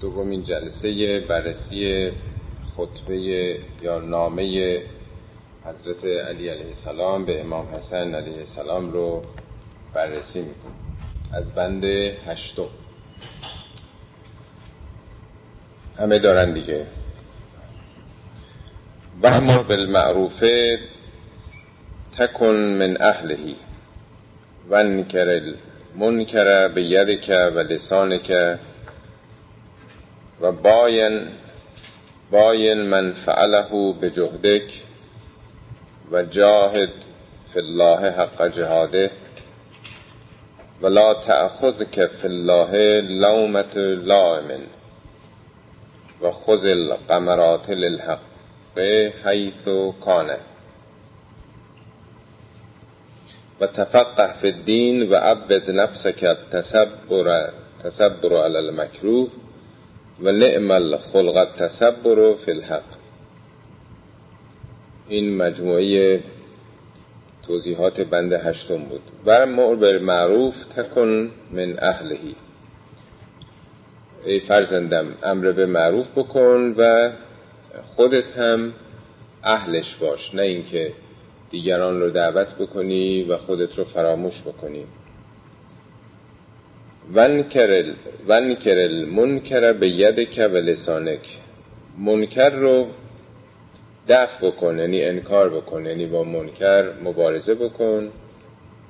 دومین جلسه بررسی خطبه یا نامه حضرت علی علیه السلام به امام حسن علیه السلام رو بررسی می‌کنیم. از بند هشتم. همه دارن دیگه. و بالمعروف تکن من اهلهی و انکر المنکر به یدک و لسانک و باین باین من فعله به جهدک و جاهد فی الله حق جهاده ولا تأخذك فی الله لومت لائم و خذ القمرات للحق حیث کانه و تفقه فی الدین و عبد نفسك التسبر تسبر على المکروه و نعم الخلق التسبر فی الحق. این مجموعه توضیحات بند هشتم بود. و مر معروف تکن من اهلهی ای فرزندم امر به معروف بکن و خودت هم اهلش باش. نه اینکه دیگران رو دعوت بکنی و خودت رو فراموش بکنی. ونکر المنکر به یدک و لسانک. منکر رو دفع بکن یعنی انکار بکن یعنی با منکر مبارزه بکن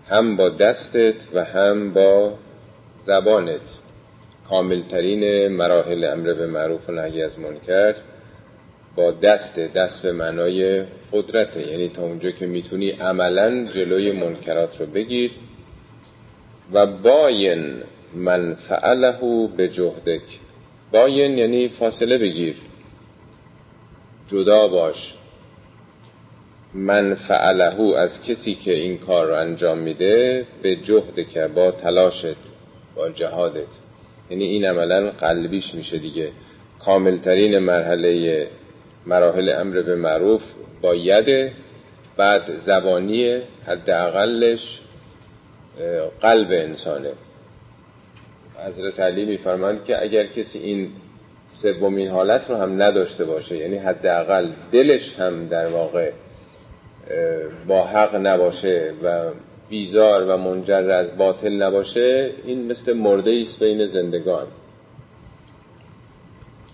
هم با دستت و هم با زبانت. کاملترین مراحل امر به معروف و نهی از منکر با دست دست به معنای قدرته. یعنی تا اونجا که می‌تونی عملا جلوی منکرات رو بگیر و باین من فعله به جهدک باین یعنی فاصله بگیر. جدا باش. من فعله از کسی که این کار رو انجام میده به جهد که با تلاشت با جهادت. یعنی این عملا قلبیش میشه دیگه. کاملترین مرحله مراحل امر به معروف با ید بعد زبانی حداقلش قلب انسانه. حضرت علی میفرماند که اگر کسی این سومین حالت رو هم نداشته باشه یعنی حداقل دلش هم در واقع با حق نباشه و بیزار و منجر از باطل نباشه این مثل مرده است بین زندگان.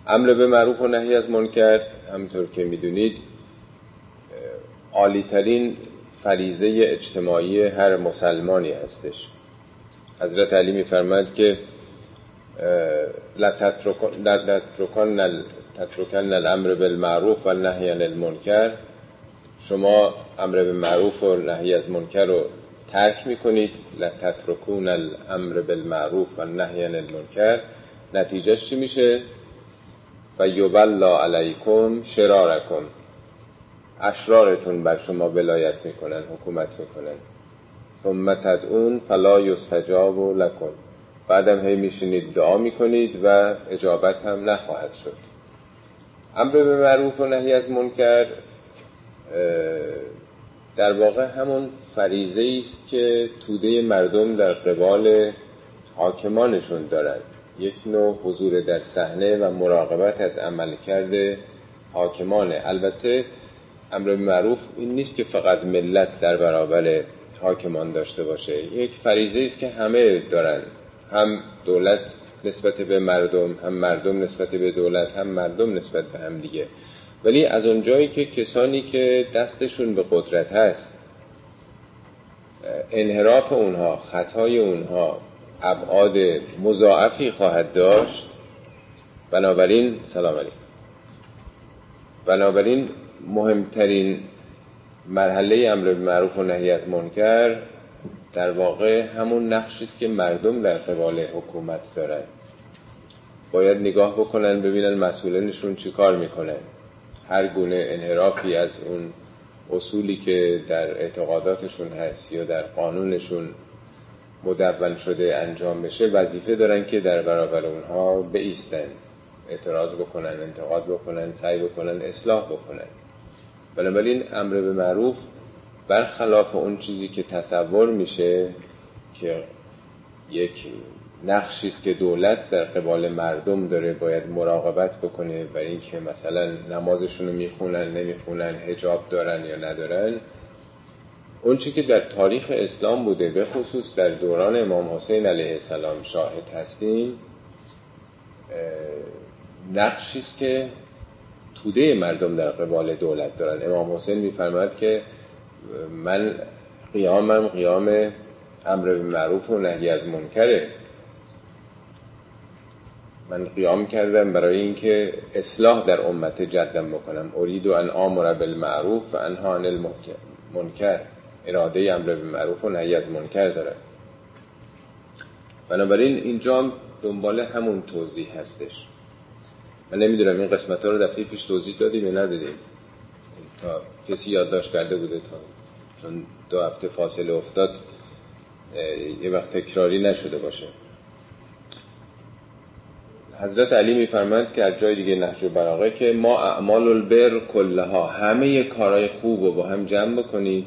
امر به معروف و نهی از منکر همطور که می‌دونید عالیترین فریزه اجتماعی هر مسلمانی هستش. حضرت علی میفرماد که لتترکن الامر بالمعروف و نهی عن المنکر. شما امر به معروف و نهی از منکر رو ترک می‌کنید. لتترکون الامر بالمعروف و نهی عن المنکر. نتیجهش چی میشه؟ و یبلا علیکم شرارکم. اشرارتون بر شما ولایت می‌کنن حکومت می‌کنن. ثم تدعون فلا یستجاب لکم. بعدم هی میشینید دعا می‌کنید و اجابت هم نخواهد شد. امر به معروف و نهی از منکر در واقع همون فریزه است که توده مردم در قبال حاکمانشون دارند یک نوع حضور در صحنه و مراقبت از عملکرد حاکمانه البته امر معروف این نیست که فقط ملت در برابر حاکمان داشته باشه. یک فریزه است که همه دارن. هم دولت نسبت به مردم هم مردم نسبت به دولت هم مردم نسبت به هم دیگه. ولی از اونجایی که کسانی که دستشون به قدرت هست انحراف اونها خطای اونها ابعاد مضاعفی خواهد داشت بنابراین سلام علیکم. بنابراین مهمترین مرحله امر به معروف و نهی از منکر در واقع همون نقشی است که مردم در قبال حکومت دارن. باید نگاه بکنن ببینن مسئولینشون چی کار می‌کنن هر گونه انحرافی از اون اصولی که در اعتقاداتشون هست یا در قانونشون مدون شده انجام بشه وظیفه دارن که در برابر اونها بیستن. اعتراض بکنن انتقاد بکنن سعی بکنن اصلاح بکنن. بنابراین امر به معروف برخلاف اون چیزی که تصور میشه که یک نقشی است که دولت در قبال مردم داره باید مراقبت بکنه برای اینکه مثلا نمازشون رو می‌خونن نمی‌خونن هجاب دارن یا ندارن. اون چی که در تاریخ اسلام بوده به خصوص در دوران امام حسین علیه السلام شاهد هستیم نقشی است که توده مردم در قبال دولت دارن. امام حسین میفرماد که من قیامم قیام امر به معروف و نهی از منکره من قیام کردم برای اینکه اصلاح در امت جدم بکنم. ارید ان آمر بالمعروف و انها عن المنکر اراده امر به معروف و نهی از منکر داره بنابراین اینجا دنبال همون توضیح هستش. من نمی‌دونم این قسمت ها رو دفعه پیش توضیح دادیم یا ندادیم. تا کسی یادداشت کرده بوده تا چون دو هفته فاصله افتاد یه وقت تکراری نشده باشه. حضرت علی میفرماند که از جای دیگه نهج براغه که ما اعمال البر کلها همه کارهای خوب رو با هم جمع بکنید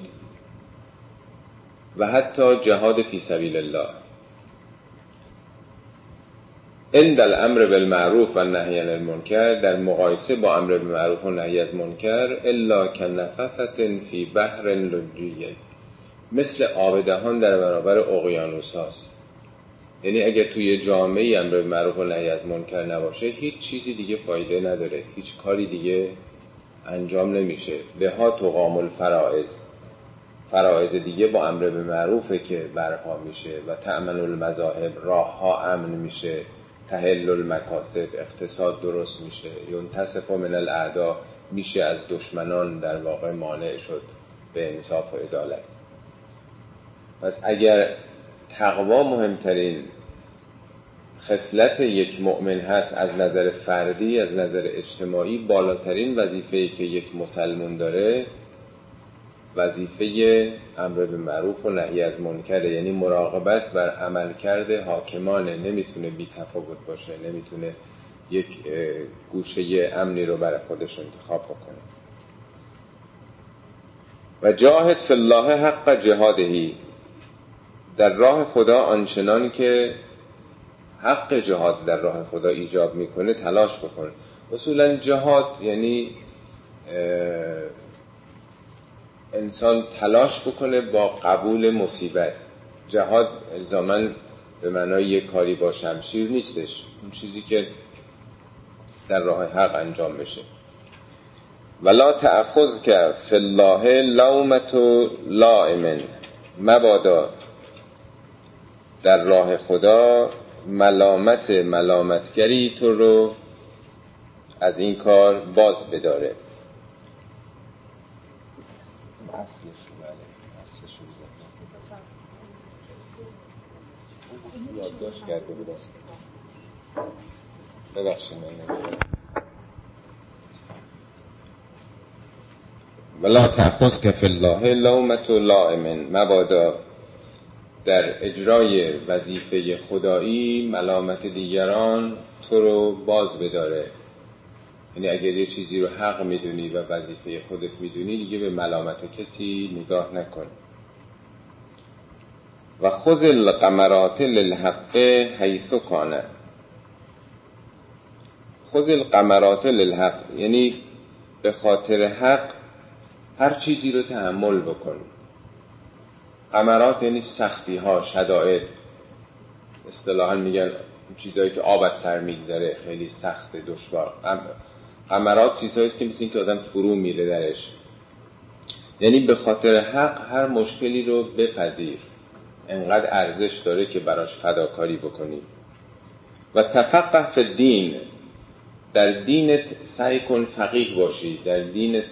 و حتی جهاد فی سبیل الله. عند الامر بالمعروف و نهی عن المنکر در مقایسه با امر بالمعروف و نهی از منکر الا کنففت فی بحر لجیه مثل آبدهان در برابر اقیانوس هاست. یعنی اگر توی جامعه امر معروف و نهی از منکر نباشه هیچ چیزی دیگه فایده نداره. هیچ کاری دیگه انجام نمیشه. به ها تقام الفرائض. فرائض دیگه با امر به معروفه که برپا میشه و تأمن المذاهب راه ها امن میشه. تحل المکاسب اقتصاد درست میشه ینتصف من الاعدا میشه از دشمنان در واقع مانع شد به انصاف و عدالت. پس اگر تقوا مهمترین خصلت یک مؤمن هست از نظر فردی از نظر اجتماعی بالاترین وظیفه که یک مسلمون داره وظیفه امر به معروف و نهی از منکره یعنی مراقبت بر عمل کرده حاکمانه. نمی‌تونه بی تفاوت باشه نمی‌تونه یک گوشه امنی رو برای خودش انتخاب بکنه. و جاهد فی الله حق جهادهی در راه خدا آنچنان که حق جهاد در راه خدا ایجاب می‌کنه تلاش بکن اصولا جهاد یعنی انسان تلاش بکنه با قبول مصیبت. جهاد الزاما به معنای یک کاری با شمشیر نیستش. اون چیزی که در راه حق انجام بشه. ولا تأخذ که فی الله لومت لائمن مبادا. در راه خدا ملامت ملامتگری تو رو از این کار باز بداره. اصلش بله اصلش یادداشت کرده بود ببخشید من ولا تأخذ که فی الله لومت لائمن مبادا در اجرای وظیفه خدایی ملامت دیگران تو رو باز بداره. یعنی اگر یه چیزی رو حق می‌دونی و وظیفه خودت می‌دونی دیگه به ملامت کسی نگاه نکن. و خذ القمرات للحق حیث کانه خذ القمرات للحق. یعنی به خاطر حق هر چیزی رو تحمل بکن. قمرات یعنی سختی ها شدائد. اصطلاحا میگن چیزهایی که آب از سر میگذره خیلی سخت دشوار. قمرات چیزهایی که مثل که آدم فرو میره درش. یعنی به خاطر حق هر مشکلی رو بپذیر. انقدر ارزش داره که براش فداکاری بکنی. و تفقه فی دین در دینت سعی کن فقیه باشی در دینت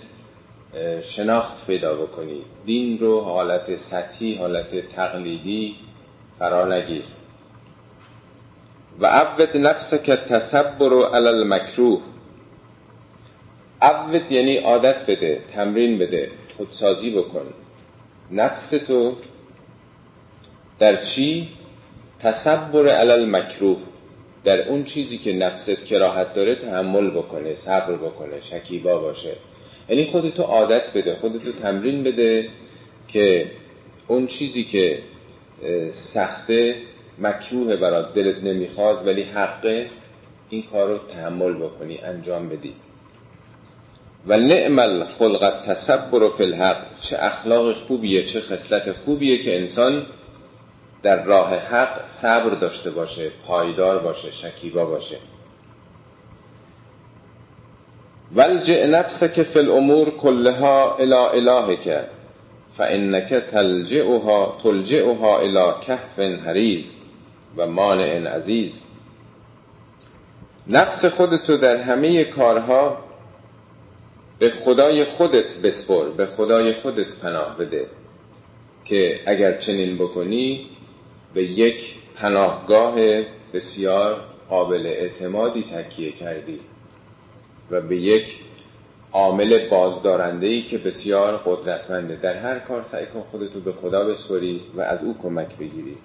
شناخت پیدا بکنی. دین رو حالت سطحی حالت تقلیدی فرا نگیر. و عبد نفس که تصبر علی المکروه. عبد یعنی عادت بده تمرین بده خودسازی بکن. نفس تو در چی؟ تصبر علی المکروه. در اون چیزی که نفست کراهت داره تحمل بکنه صبر بکنه شکیبا باشه. یعنی خودتو عادت بده خودتو تمرین بده که اون چیزی که سخته مکروه برات دلت نمی‌خواد ولی حقه این کار رو تحمل بکنی انجام بدی. و نعم الخلق تصبر فی الحق چه اخلاق خوبیه چه خصلت خوبیه که انسان در راه حق صبر داشته باشه پایدار باشه شکیبا باشه. ولجع نفسك فی الامور كلها الى الهك فانك تلجئها تلجئها الى کهف حریز و مانع عزیز. نفس خودتو در همه کارها به خدای خودت بسپر به خدای خودت پناه بده که اگر چنین بکنی به یک پناهگاه بسیار قابل اعتمادی تکیه کردی و به یک عامل بازدارنده ای که بسیار قدرتمنده. در هر کار سعی کن خودتو به خدا بسپری و از او کمک بگیری.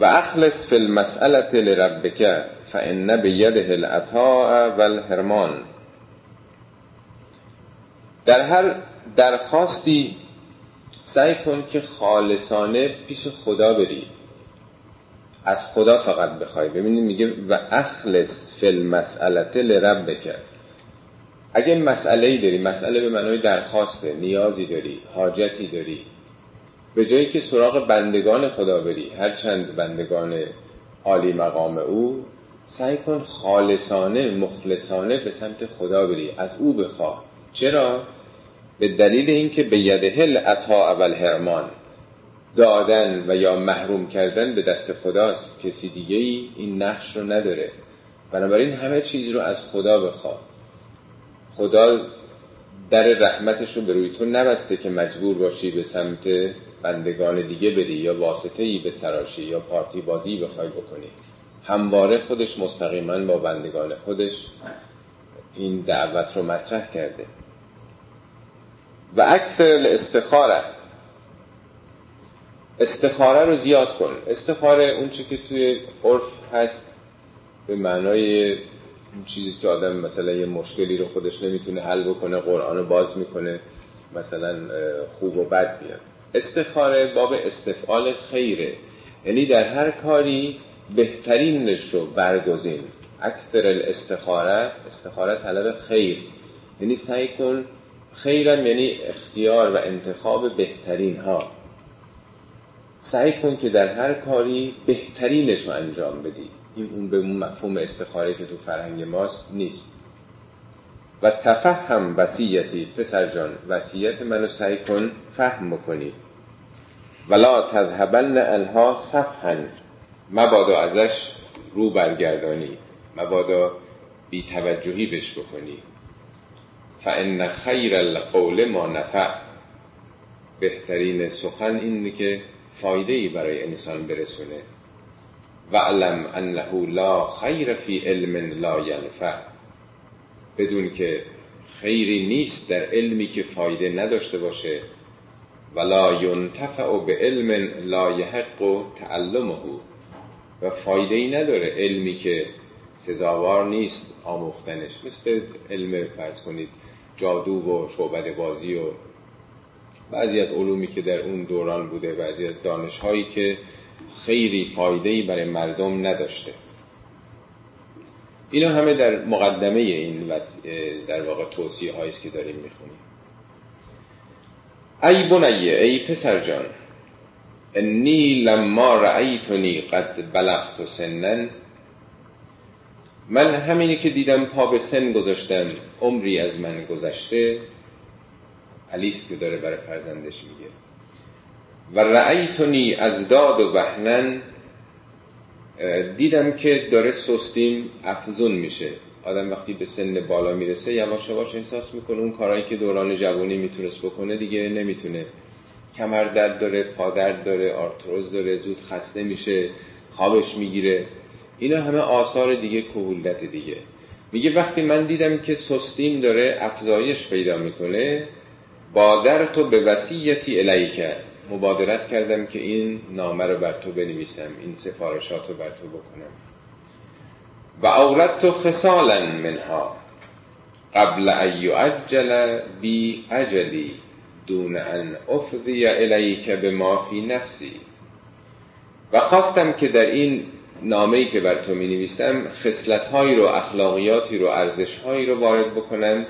و اخلص فی المسئله لربک فان بیده العطاء والحرمان. در هر درخواستی سعی کن که خالصانه پیش خدا بری. از خدا فقط بخوای. ببینید میگه و اخلص فی المسئله لربک. اگه مسئله ای داری مسئله به معنای درخواسته نیازی داری حاجتی داری به جایی که سراغ بندگان خدا بری هرچند بندگان عالی مقام او سعی کن خالصانه مخلصانه به سمت خدا بری از او بخواه. چرا؟ به دلیل اینکه به یده عطا اول هرمان دادن و یا محروم کردن به دست خداست کسی دیگه ای این نقش رو نداره. بنابراین همه چیز رو از خدا بخواه. خدا در رحمتش رو به روی تو نبسته که مجبور باشی به سمت بندگان دیگه بری یا واسطه ای به تراشی یا پارتی بازی بخوای بکنی. همواره خودش مستقیما با بندگان خودش این دعوت رو مطرح کرده. و اکثر استخاره استخاره رو زیاد کن. استخاره اون چی که توی عرف هست به معنای اون چیزی که آدم مثلا یه مشکلی رو خودش نمی‌تونه حل بکنه قرآن رو باز می‌کنه مثلا خوب و بد میاد. استخاره باب استفعال خیره. یعنی در هر کاری بهترینش رو برگزین. اکثر الاستخاره استخاره طلب خیر. یعنی سعی کن خیرم یعنی اختیار و انتخاب بهترین ها سعی کن که در هر کاری بهترینش رو انجام بدی. این اون به مفهوم استخاره که تو فرهنگ ماست نیست. و تفهم وسیعتی پسر جان وسیعت منو سعی کن فهم بکنی. ولا تذهبن انها صفحا. مبادا ازش رو برگردانی. مبادا بی توجهی بش بکنی. فان خیر القول ما نفع بهترین سخن اینه که فایده ای برای انسان برسونه. علم انه لا خیر فی علم لا ینفع بدون که خیری نیست در علمی که فایده نداشته باشه. ولا ینتفع به علم لا یحق تعلمه. و فایده ای نداره علمی که سزاوار نیست آموختنش. مثل علم فرض کنید جادو و شعبد بازی و بعضی از علومی که در اون دوران بوده بعضی از دانشهایی که خیلی فایده برای مردم نداشته. اینا همه در مقدمه این در واقع توصیه هاییست که داریم می‌خونیم. ای بنیه ای پسر جان انی لما رأیتنی قد بلغت سنن. من همینی که دیدم پا به سن گذاشتم عمری از من گذشته علیست که داره برای فرزندش میگه. و رأیتونی از داد و وحنن دیدم که داره سستیم افزون میشه. آدم وقتی به سن بالا می‌رسه یواش یواش احساس می‌کنه اون کارهایی که دوران جوانی می‌تونست بکنه دیگه نمی‌تونه. کمر درد داره پادرد داره آرتروز داره زود خسته میشه خوابش می‌گیره. اینا همه آثار دیگه کهولت دیگه. میگه وقتی من دیدم که سستیم داره افزایش پیدا می‌کنه بادر تو به وسیعتی کرد مبادرت کردم که این نامه رو بر تو بنویسم این سفارشات رو بر تو بکنم. و اولد تو خسالا منها. قبل ان یعجل بی اجلی دون ان افضی الیک به ما فی نفسی. و خواستم که در این نامه‌ای که بر تو می نویسم رو اخلاقیاتی رو ارزش‌هایی رو وارد بکنم.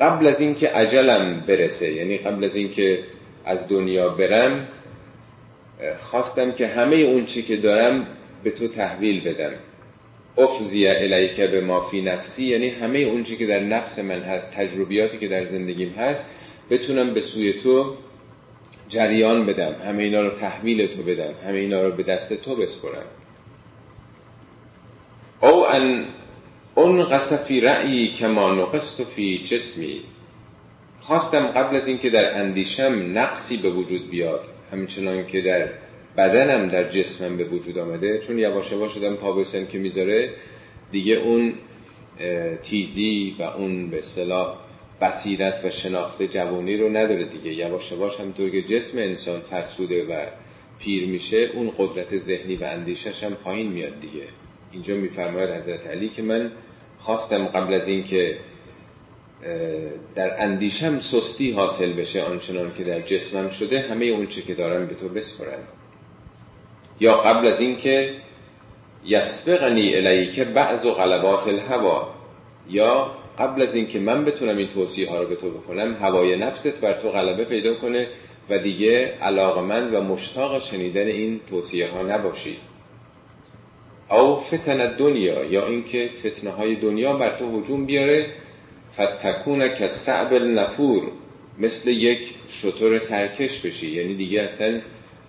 قبل از اینکه عجلم برسه یعنی قبل از اینکه از دنیا برم خواستم که همه اون چی که دارم به تو تحویل بدم. افزی الیک به ما فی نفسی یعنی همه اون چی که در نفس من هست تجربیاتی که در زندگیم هست بتونم به سوی تو جریان بدم همه اینا رو تحویل تو بدم همه اینا رو به دست تو بسپرم. او ان اون قصفی رأیی که ما نقصت فی جسمی خواستم قبل از اینکه در اندیشم نقصی به وجود بیاد همچنان که در بدنم در جسمم به وجود آمده. چون یواش یواش شدم پا که می‌ذاره دیگه اون تیزی و اون به اصطلاح بصیرت و شناخت جوانی رو نداره دیگه. یواش یواش همطور که جسم انسان فرسوده و پیر میشه اون قدرت ذهنی و اندیشش هم پایین میاد دیگه. اینجا میفرماید حضرت علی که من خواستم قبل از اینکه در اندیشم سستی حاصل بشه آنچنان که در جسمم شده همه اون چی که دارم به تو بسپرم. یا قبل از اینکه یسبقنی الیک بعض و غلبات الهوا یا قبل از اینکه من بتونم این توصیه ها رو به تو بکنم هوای نفست بر تو غلبه پیدا کنه و دیگه علاقمند و مشتاق شنیدن این توصیه ها نباشی. او فتن دنیا یا اینکه فتنه های دنیا بر تو هجوم بیاره فتکون که صعب النفور مثل یک شطور سرکش بشی. یعنی دیگه اصلا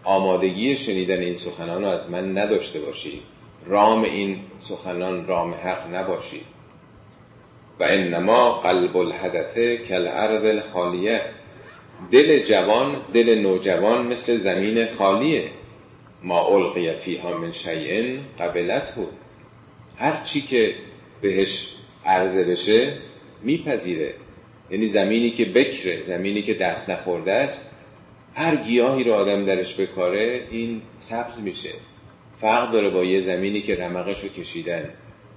آمادگی شنیدن این سخنان رو از من نداشته باشی. رام این سخنان رام حق نباشی. و انما قلب الحدثه کل ارض الخالیه. دل جوان دل نوجوان مثل زمین خالیه. ما القی فیها من شیئن قبلته. هر چی که بهش عرضه بشه میپذیره. یعنی زمینی که بکره زمینی که دست نخورده است هر گیاهی رو آدم درش بکاره این سبز میشه. فرق داره با یه زمینی که رمقش رو کشیدن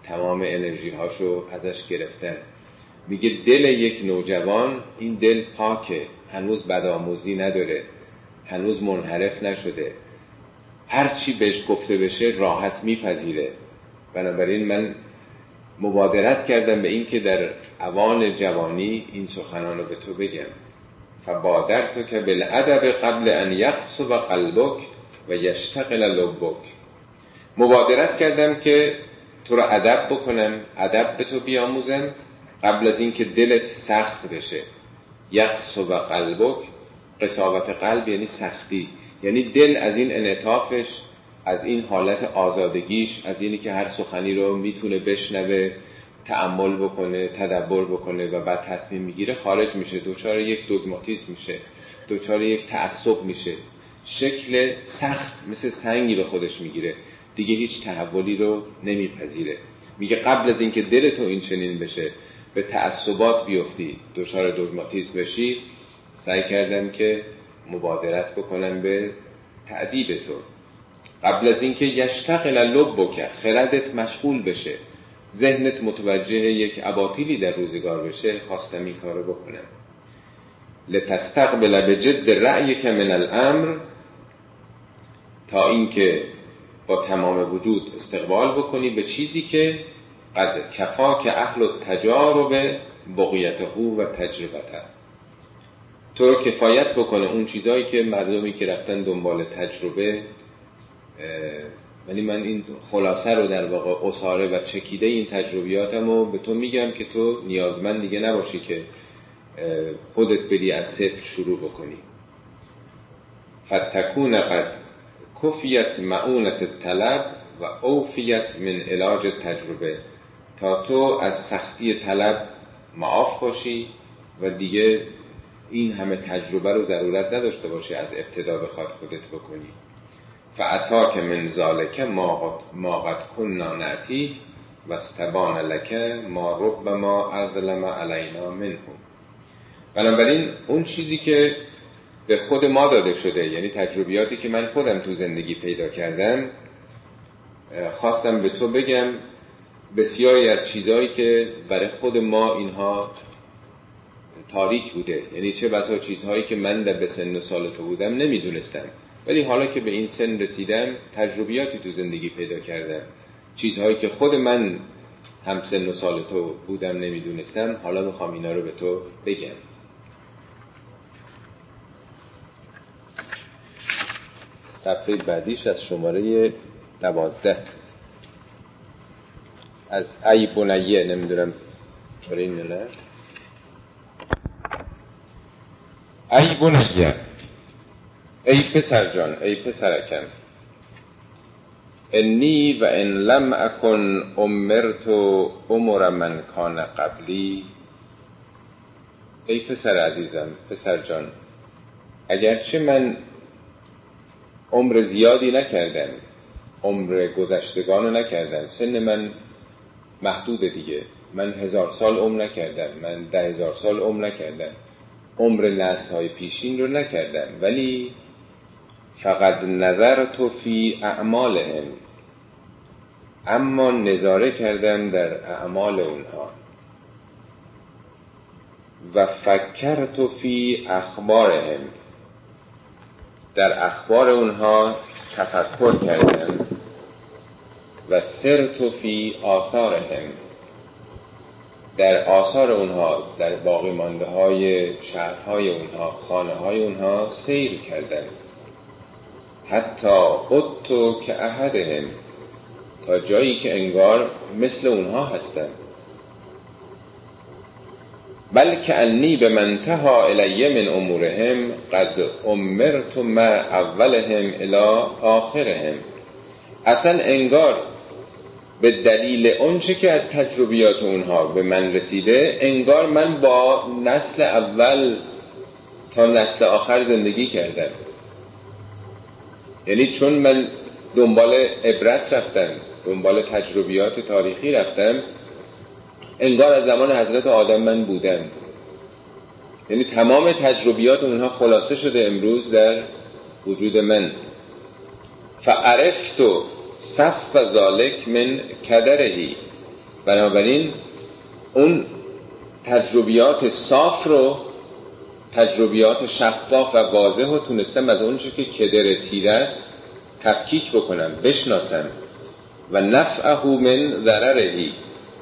تمام انرژی هاشو ازش گرفتن. میگه دل یک نوجوان این دل پاکه هنوز بدآموزی نداره هنوز منحرف نشده. هر چی بهش گفته بشه راحت میپذیره. بنابراین من مبادرت کردم به این که در اوان جوانی این سخنان رو به تو بگم. فبادر تو که بالعدب قبل ان یقصب قلبک و یشتغل لبک. مبادرت کردم که تو رو ادب بکنم ادب به تو بیاموزم قبل از اینکه دلت سخت بشه. یقصب قلبک قصاوت قلب یعنی سختی. یعنی دل از این انعطافش از این حالت آزادگیش از اینی که هر سخنی رو می‌تونه بشنوه تعمل بکنه تدبر بکنه و بعد تصمیم می‌گیره خارج میشه. دوچار یک دوگماتیسم میشه. دوچار یک تعصب میشه. شکل سخت مثل سنگی به خودش می‌گیره. دیگه هیچ تحولی رو نمیپذیره. میگه قبل از اینکه دل تو این چنین بشه به تعصبات بیفتی. دچار دوگماتیسم بشی. سعی کردم که مبادرت بکنم به تعدیب تو. قبل از اینکه یشتغل لب بکه خردت مشغول بشه. ذهنت متوجه یک اباطیلی در روزگار بشه خواستم این کارو بکنم. لتستقبل به جد رأی که من الامر تا اینکه با تمام وجود استقبال بکنی به چیزی که قد کفا که اهل تجارب بقیته و تجربته. تو رو کفایت بکنه. اون چیزهایی که مردمی که رفتن دنبال تجربه ولی من این خلاصه رو در واقع اصاره و چکیده این تجربیاتم رو به تو میگم که تو نیازمند دیگه نباشی که خودت بری از صفر شروع بکنی. فتکون قد کفیت معونت طلب و اوفیت من علاج تجربه. تا تو از سختی طلب معاف باشی و دیگه این همه تجربه رو ضرورت نداشته باشی از ابتدا بخواد خودت بکنی. فعتا که من ذالک ما قد کننا نعتی و استبان لک ما رب ما اظلم علینا منه. بنابراین اون چیزی که به خود ما داده شده یعنی تجربیاتی که من خودم تو زندگی پیدا کردم خواستم به تو بگم بسیاری از چیزهایی که برای خود ما اینها تاریک بوده. یعنی چه بسا چیزهایی که من در به سن و سال تو بودم نمی‌دونستم. ولی حالا که به این سن رسیدم تجربیاتی تو زندگی پیدا کردم. چیزهایی که خود من هم سن و سال تو بودم نمی‌دونستم حالا می‌خوام اینا رو به تو بگم. صفحه بعدیش از شماره دوازده. از ای بنیه نمی‌دونم. برای این نه؟ ای بنیه ای پسر جان ای پسرکم. انی و ان لم اکن امرت امر من کان قبلی. ای پسر عزیزم پسر جان اگرچه من عمر زیادی نکردم عمر گذشتگان نکردم سن من محدود دیگه. من هزار سال عمر نکردم من ده هزار سال عمر نکردم. عمر نسل های پیشین رو نکردم ولی فقط نظر تو فی اعمالهم. اما نظاره کردم در اعمال اونها. و فکر فی اخبارهم. در اخبار اونها تفکر کردم و سرت فی آثارهم. در آثار اونها در باقی مانده های شهرهای اونها خانه های اونها سیر کردم حتی اتو که احدهم تا جایی که انگار مثل اونها هستن. بلکه انی به منتها الیه من امورهم قد امرت ما اولهم الى آخرهم. اصلا انگار به دلیل اونچه که از تجربیات اونها به من رسیده انگار من با نسل اول تا نسل آخر زندگی کردم. یعنی چون من دنبال عبرت رفتم دنبال تجربیات تاریخی رفتم انگار از زمان حضرت آدم من بودم. یعنی تمام تجربیات اونها خلاصه شده امروز در وجود من. فعرفت و صف و من کدرهی. بنابراین اون تجربیات صاف رو تجربیات شفاف و واضح رو تونستم از اونچه که کدر تیر است تفکیک بکنم بشناسم. و نفعه من ضررهی.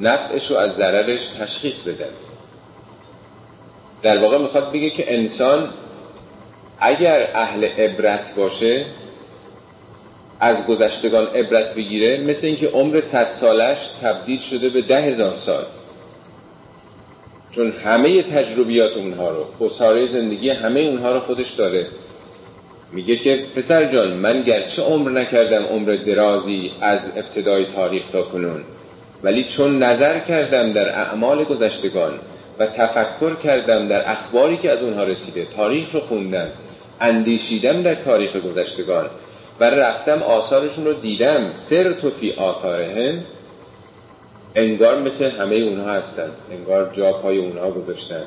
نفعش رو از ضررش تشخیص بدم. در واقع می‌خواد بگه که انسان اگر اهل عبرت باشه از گذشتگان عبرت بگیره مثل اینکه عمر صد سالش تبدیل شده به ده هزار سال. چون همه تجربیات اونها رو خساره زندگی همه اونها رو خودش داره. میگه که پسر جان من گرچه عمر نکردم عمر درازی از ابتدای تاریخ تا کنون ولی چون نظر کردم در اعمال گذشتگان و تفکر کردم در اخباری که از اونها رسیده تاریخ رو خوندم اندیشیدم در تاریخ گذشتگان و رفتم آثارشون رو دیدم. سر تو فی آثارهم انگار مثل همه اونها هستن. انگار جا پای اونها گذاشتن.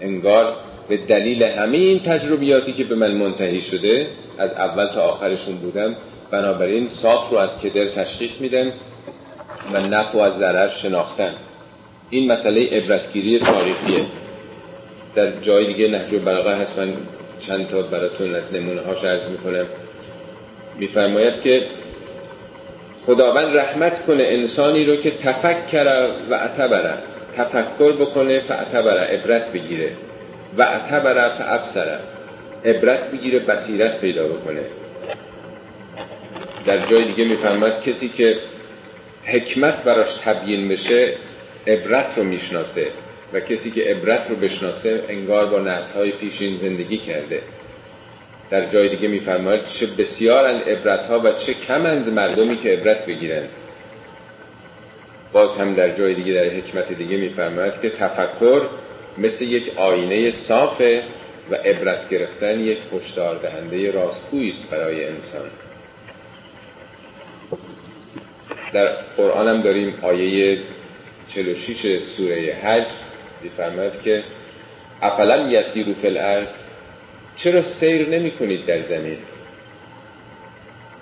انگار به دلیل همه این تجربیاتی که به من منتهی شده از اول تا آخرشون بودم بنابراین صاف رو از کدر تشخیص میدم و نفع از ضرر شناختن. این مسئله عبرتگیری تاریخیه. در جای دیگه نهج البلاغه هست. من چند تا براتون از نمونه هاش عرض می‌کنم. میفرماید که خداوند رحمت کنه انسانی رو که تفکر و اعتبره تفکر بکنه فاعتبره عبرت بگیره. و اعتبره فابصره عبرت بگیره بصیرت پیدا بکنه. در جای دیگه میفرماید کسی که حکمت براش تبیین بشه عبرت رو می‌شناسه. و کسی که عبرت رو بشناسه انگار با های پیشین زندگی کرده. در جای دیگه میفرماید چه بسیارند عبرت ها و چه کمند مردمی که عبرت بگیرند باز هم در جای دیگه در حکمت دیگه میفرماید که تفکر مثل یک آینه صافه و عبرت گرفتن یک هشدار دهنده راستگویی است برای انسان. در قرآن هم داریم آیه 46 سوره حج. میفرماید که افلم یسیرو فی الارض؟ چرا سیر نمی کنید در زمین؟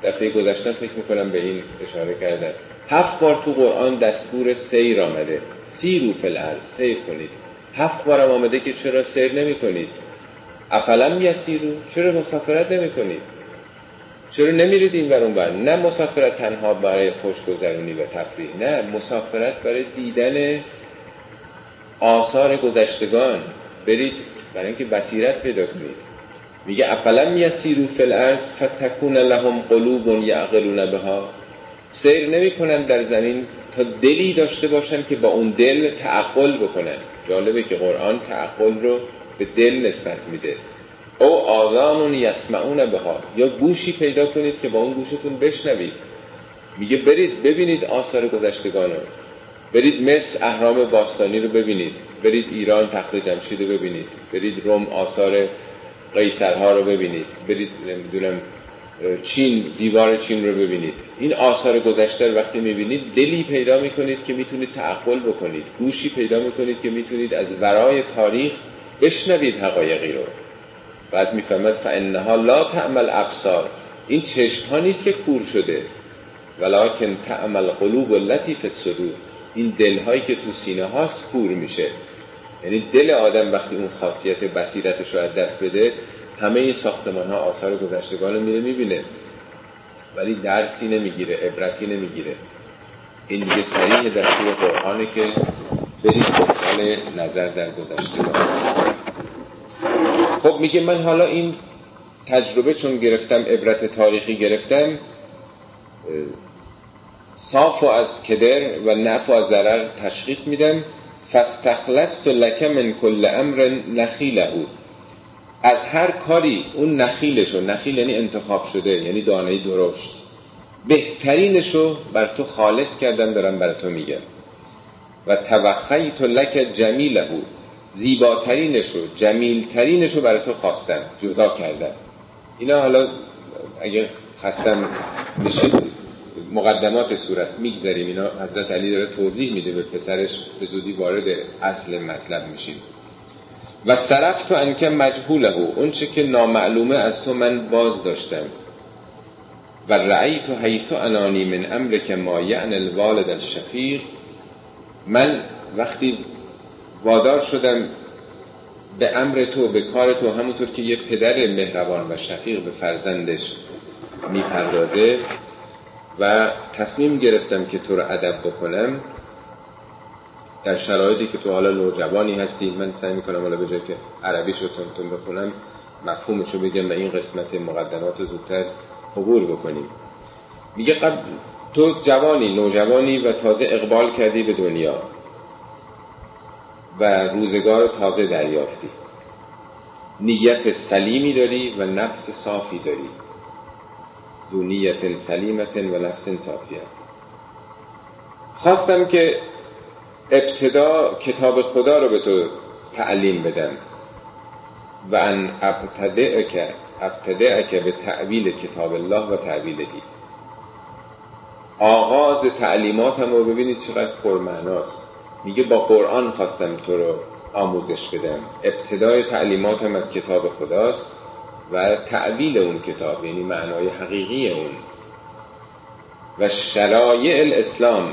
دفعه گذشتن فکر می‌کنم به این اشاره کردن. هفت بار تو قرآن دستور سیر آمده. سیرو الارض سیر کنید. هفت بار آمده که چرا سیر نمی کنید افلم یسیرو چرا مسافرت نمی کنید چرا نمیرید این ور بر نه مسافرت تنها برای خوشگذرونی و تفریح نه مسافرت برای دیدن آثار گذشتگان. برید برای اینکه بصیرت پیدا کنید. میگه افلم یسیرو فی الارض فتکون لهم قلوب یعقلون بها. سیر نمی‌کنن در زمین تا دلی داشته باشن که با اون دل تعقل بکنن. جالبه که قرآن تعقل رو به دل نسبت میده. او آذان یسمعون بها. یا گوشی پیدا کنید که با اون گوشتون بشنوید. میگه برید ببینید آثار گذشتگان رو. برید مصر اهرام باستانی رو ببینید. برید ایران تخت جمشید رو ببینید. برید روم آثار قیصرها رو ببینید. برید نمی‌دونم چین دیوار چین رو ببینید. این آثار گذشته رو وقتی می‌بینید دلی پیدا می‌کنید که می‌تونید تعقل بکنید. گوشی پیدا می‌کنید که می‌تونید از ورای تاریخ بشنوید حقایقی رو. بعد می‌فهمد فانها لا تعمل ابصار این چشم ها نیست که کور شده. ولکن تعمل قلوب التي في الصدور. این دل هایی که تو سینه هاست کور میشه. یعنی دل آدم وقتی اون خاصیت بصیرتش رو از دست بده همه این ساختمان ها آثار گذشتگان رو میره می‌بینه. ولی درسی نمی‌گیره عبرتی نمی‌گیره. این دیگه در توی قرآنه که برید دنبال نظر در گذشتگان. خب میگه من حالا این تجربه چون گرفتم عبرت تاریخی گرفتم صاف و از کدر و نف و از ضرر تشخیص میدم. فاستخلصت لک من کل امر نخیله از هر کاری اون نخیلشو نخیل یعنی انتخاب شده یعنی دانه درشت. بهترینشو بر تو خالص کردم دارم بر تو میگم. و توخیت لک جمیله. زیباترینشو جمیلترینشو برای تو خواستم جدا کردم. اینا حالا اگه خستم بشید. مقدمات سورت میگذریم اینا حضرت علی داره توضیح میده به پسرش به زودی وارد اصل مطلب میشیم. و صرف تو انکه مجهوله اون چه که نامعلومه از تو من باز داشتم. و رعی تو حیث انانی من امر که ما یعن الوالد الشفیق من وقتی وادار شدم به امر تو به کار تو همونطور که یه پدر مهربان و شفیق به فرزندش می‌پردازه و تصمیم گرفتم که تو رو ادب بکنم در شرایطی که تو حالا نوجوانی هستی. من سعی می‌کنم حالا به که عربیش رو تون بخونم مفهومش رو بگم و این قسمت مقدمات رو زودتر قبول بکنیم. میگه قبل تو جوانی نوجوانی و تازه اقبال کردی به دنیا و روزگار تازه دریافتی. نیت سلیمی داری و نفس صافی داری. ذو نیت سلیمت و نفس صافیه خواستم که ابتدا کتاب خدا رو به تو تعلیم بدم. و ان ابتدع که به تعویل کتاب الله و تعویلهی آغاز تعلیماتم رو ببینید چقدر پرمعناست. میگه با قرآن خواستم تو رو آموزش بدم. ابتدای تعلیماتم از کتاب خداست. و تعویل اون کتاب یعنی معنای حقیقی اون. و شرایع الاسلام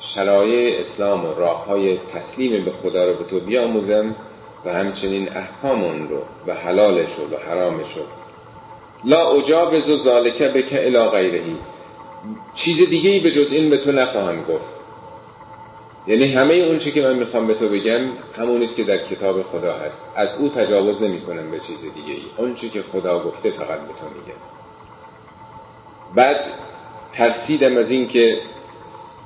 شرایع اسلام و راه های تسلیم به خدا رو به تو بیاموزم و همچنین احکام اون رو و حلالش رو و حرامش رو. لا اجابز و ذالکه بکه الا غیرهی. چیز دیگه ای به جز این به تو نخواهم گفت. یعنی همه اون چی که من می‌خوام به تو بگم همون است که در کتاب خدا هست. از او تجاوز نمی کنم به چیز دیگه ای اون چی که خدا گفته فقط به تو میگم بعد ترسیدم از این که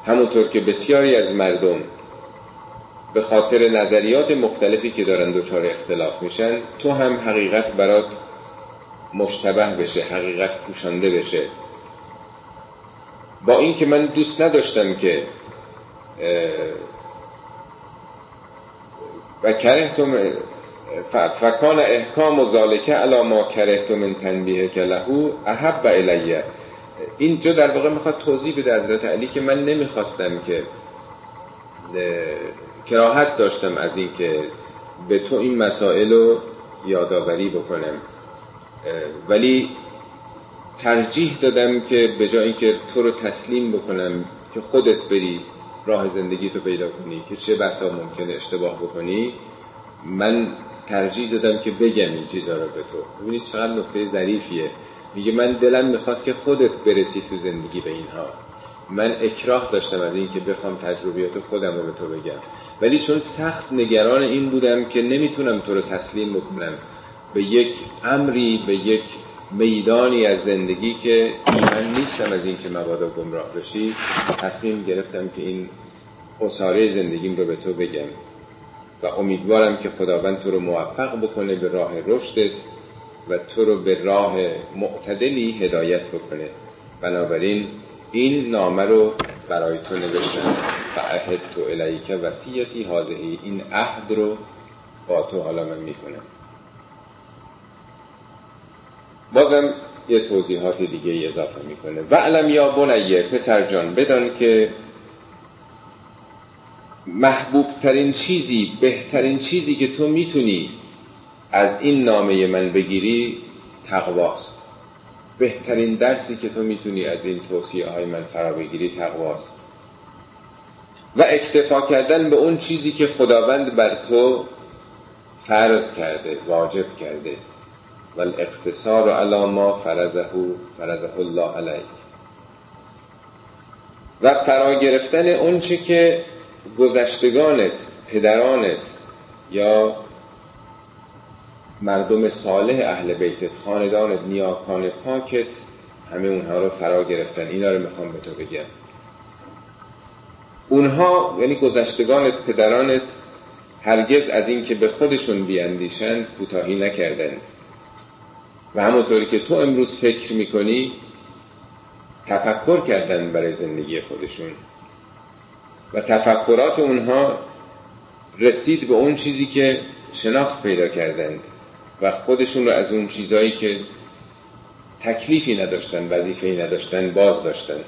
همونطور که بسیاری از مردم به خاطر نظریات مختلفی که دارن دچار اختلاف میشن تو هم حقیقت برات مشتبه بشه حقیقت پوشانده بشه. با اینکه من دوست نداشتم که و کرهتم فکان احکام و ذالکه علا ما کرهتم من تنبیه که لهو احب الیه. اینجا در واقع می‌خواد توضیح بده حضرت علی که من نمی‌خواستم که کراهت داشتم از این که به تو این مسائل رو یادآوری بکنم. ولی ترجیح دادم که به جای اینکه تو رو تسلیم بکنم که خودت بری راه زندگی تو پیدا کنی که چه بسا ممکنه اشتباه بکنی من ترجیح دادم که بگم این چیزها رو به تو. ببینید چقدر نکته ظریفیه. میگه من دلم می‌خواست که خودت برسی تو زندگی به اینها. من اکراه داشتم از این که بخوام تجربیات خودم رو به تو بگم. ولی چون سخت نگران این بودم که نمی‌تونم تو رو تسلیم بکنم به یک امری به یک میدانی از زندگی که من نیستم از این که مبادا گمراه بشی. تصمیم گرفتم که این اصاره زندگیم رو به تو بگم. و امیدوارم که خداوند تو رو موفق بکنه به راه رشدت و تو رو به راه معتدلی هدایت بکنه. بنابراین این نامه رو برای تو نوشتم. و عهد تو الیک وسیعتی حاضهی این عهد رو با تو حالا من می‌کنم. بازم یه توضیحات دیگه اضافه می‌کنه. و علم یا بنیه پسر جان بدان که محبوب ترین چیزی بهترین چیزی که تو می‌تونی از این نامه من بگیری تقواست. بهترین درسی که تو می‌تونی از این توصیه های من فرا بگیری تقواست. و اکتفا کردن به اون چیزی که خداوند بر تو فرض کرده واجب کرده. و الاقتصار علی ما فرزه فرزه الله علیک و فرا گرفتن اون چه که گذشتگانت پدرانت یا مردم صالح اهل بیتت خاندانت نیاکان پاکت همه اونها رو فرا گرفتن. اینا رو می‌خوام به تو بگم. اونها یعنی گذشتگانت پدرانت هرگز از این که به خودشون بیاندیشند کوتاهی نکردند. و همونطوری که تو امروز فکر می‌کنی تفکر کردن برای زندگی خودشون. و تفکرات اونها رسید به اون چیزی که شناخت پیدا کردند و خودشون رو از اون چیزهایی که تکلیفی نداشتن وظیفه‌ای نداشتن باز داشتن.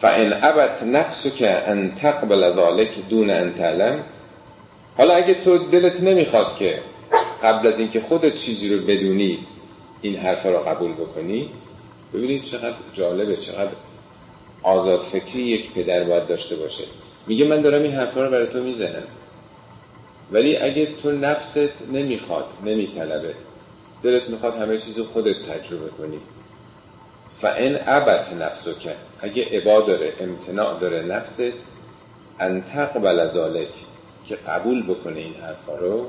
فان ابت نفسك ان تقبل ذلك دون ان تعلم حالا اگه تو دلت نمی‌خواد که قبل از اینکه خودت چیزی رو بدونی این حرفا رو قبول بکنی ببینید چقدر جالبه چقدر آزاد فکری یک پدر باید داشته باشه. میگه من دارم این حرفا رو برای تو می‌زنم. ولی اگه تو نفست نمی‌خواد نمیطلبه. دلت می‌خواد همه چیز رو خودت تجربه کنی. و این عبت نفسو که اگه عبا داره امتناع داره نفست ان تقبل ذالک که قبول بکنه این حرفا رو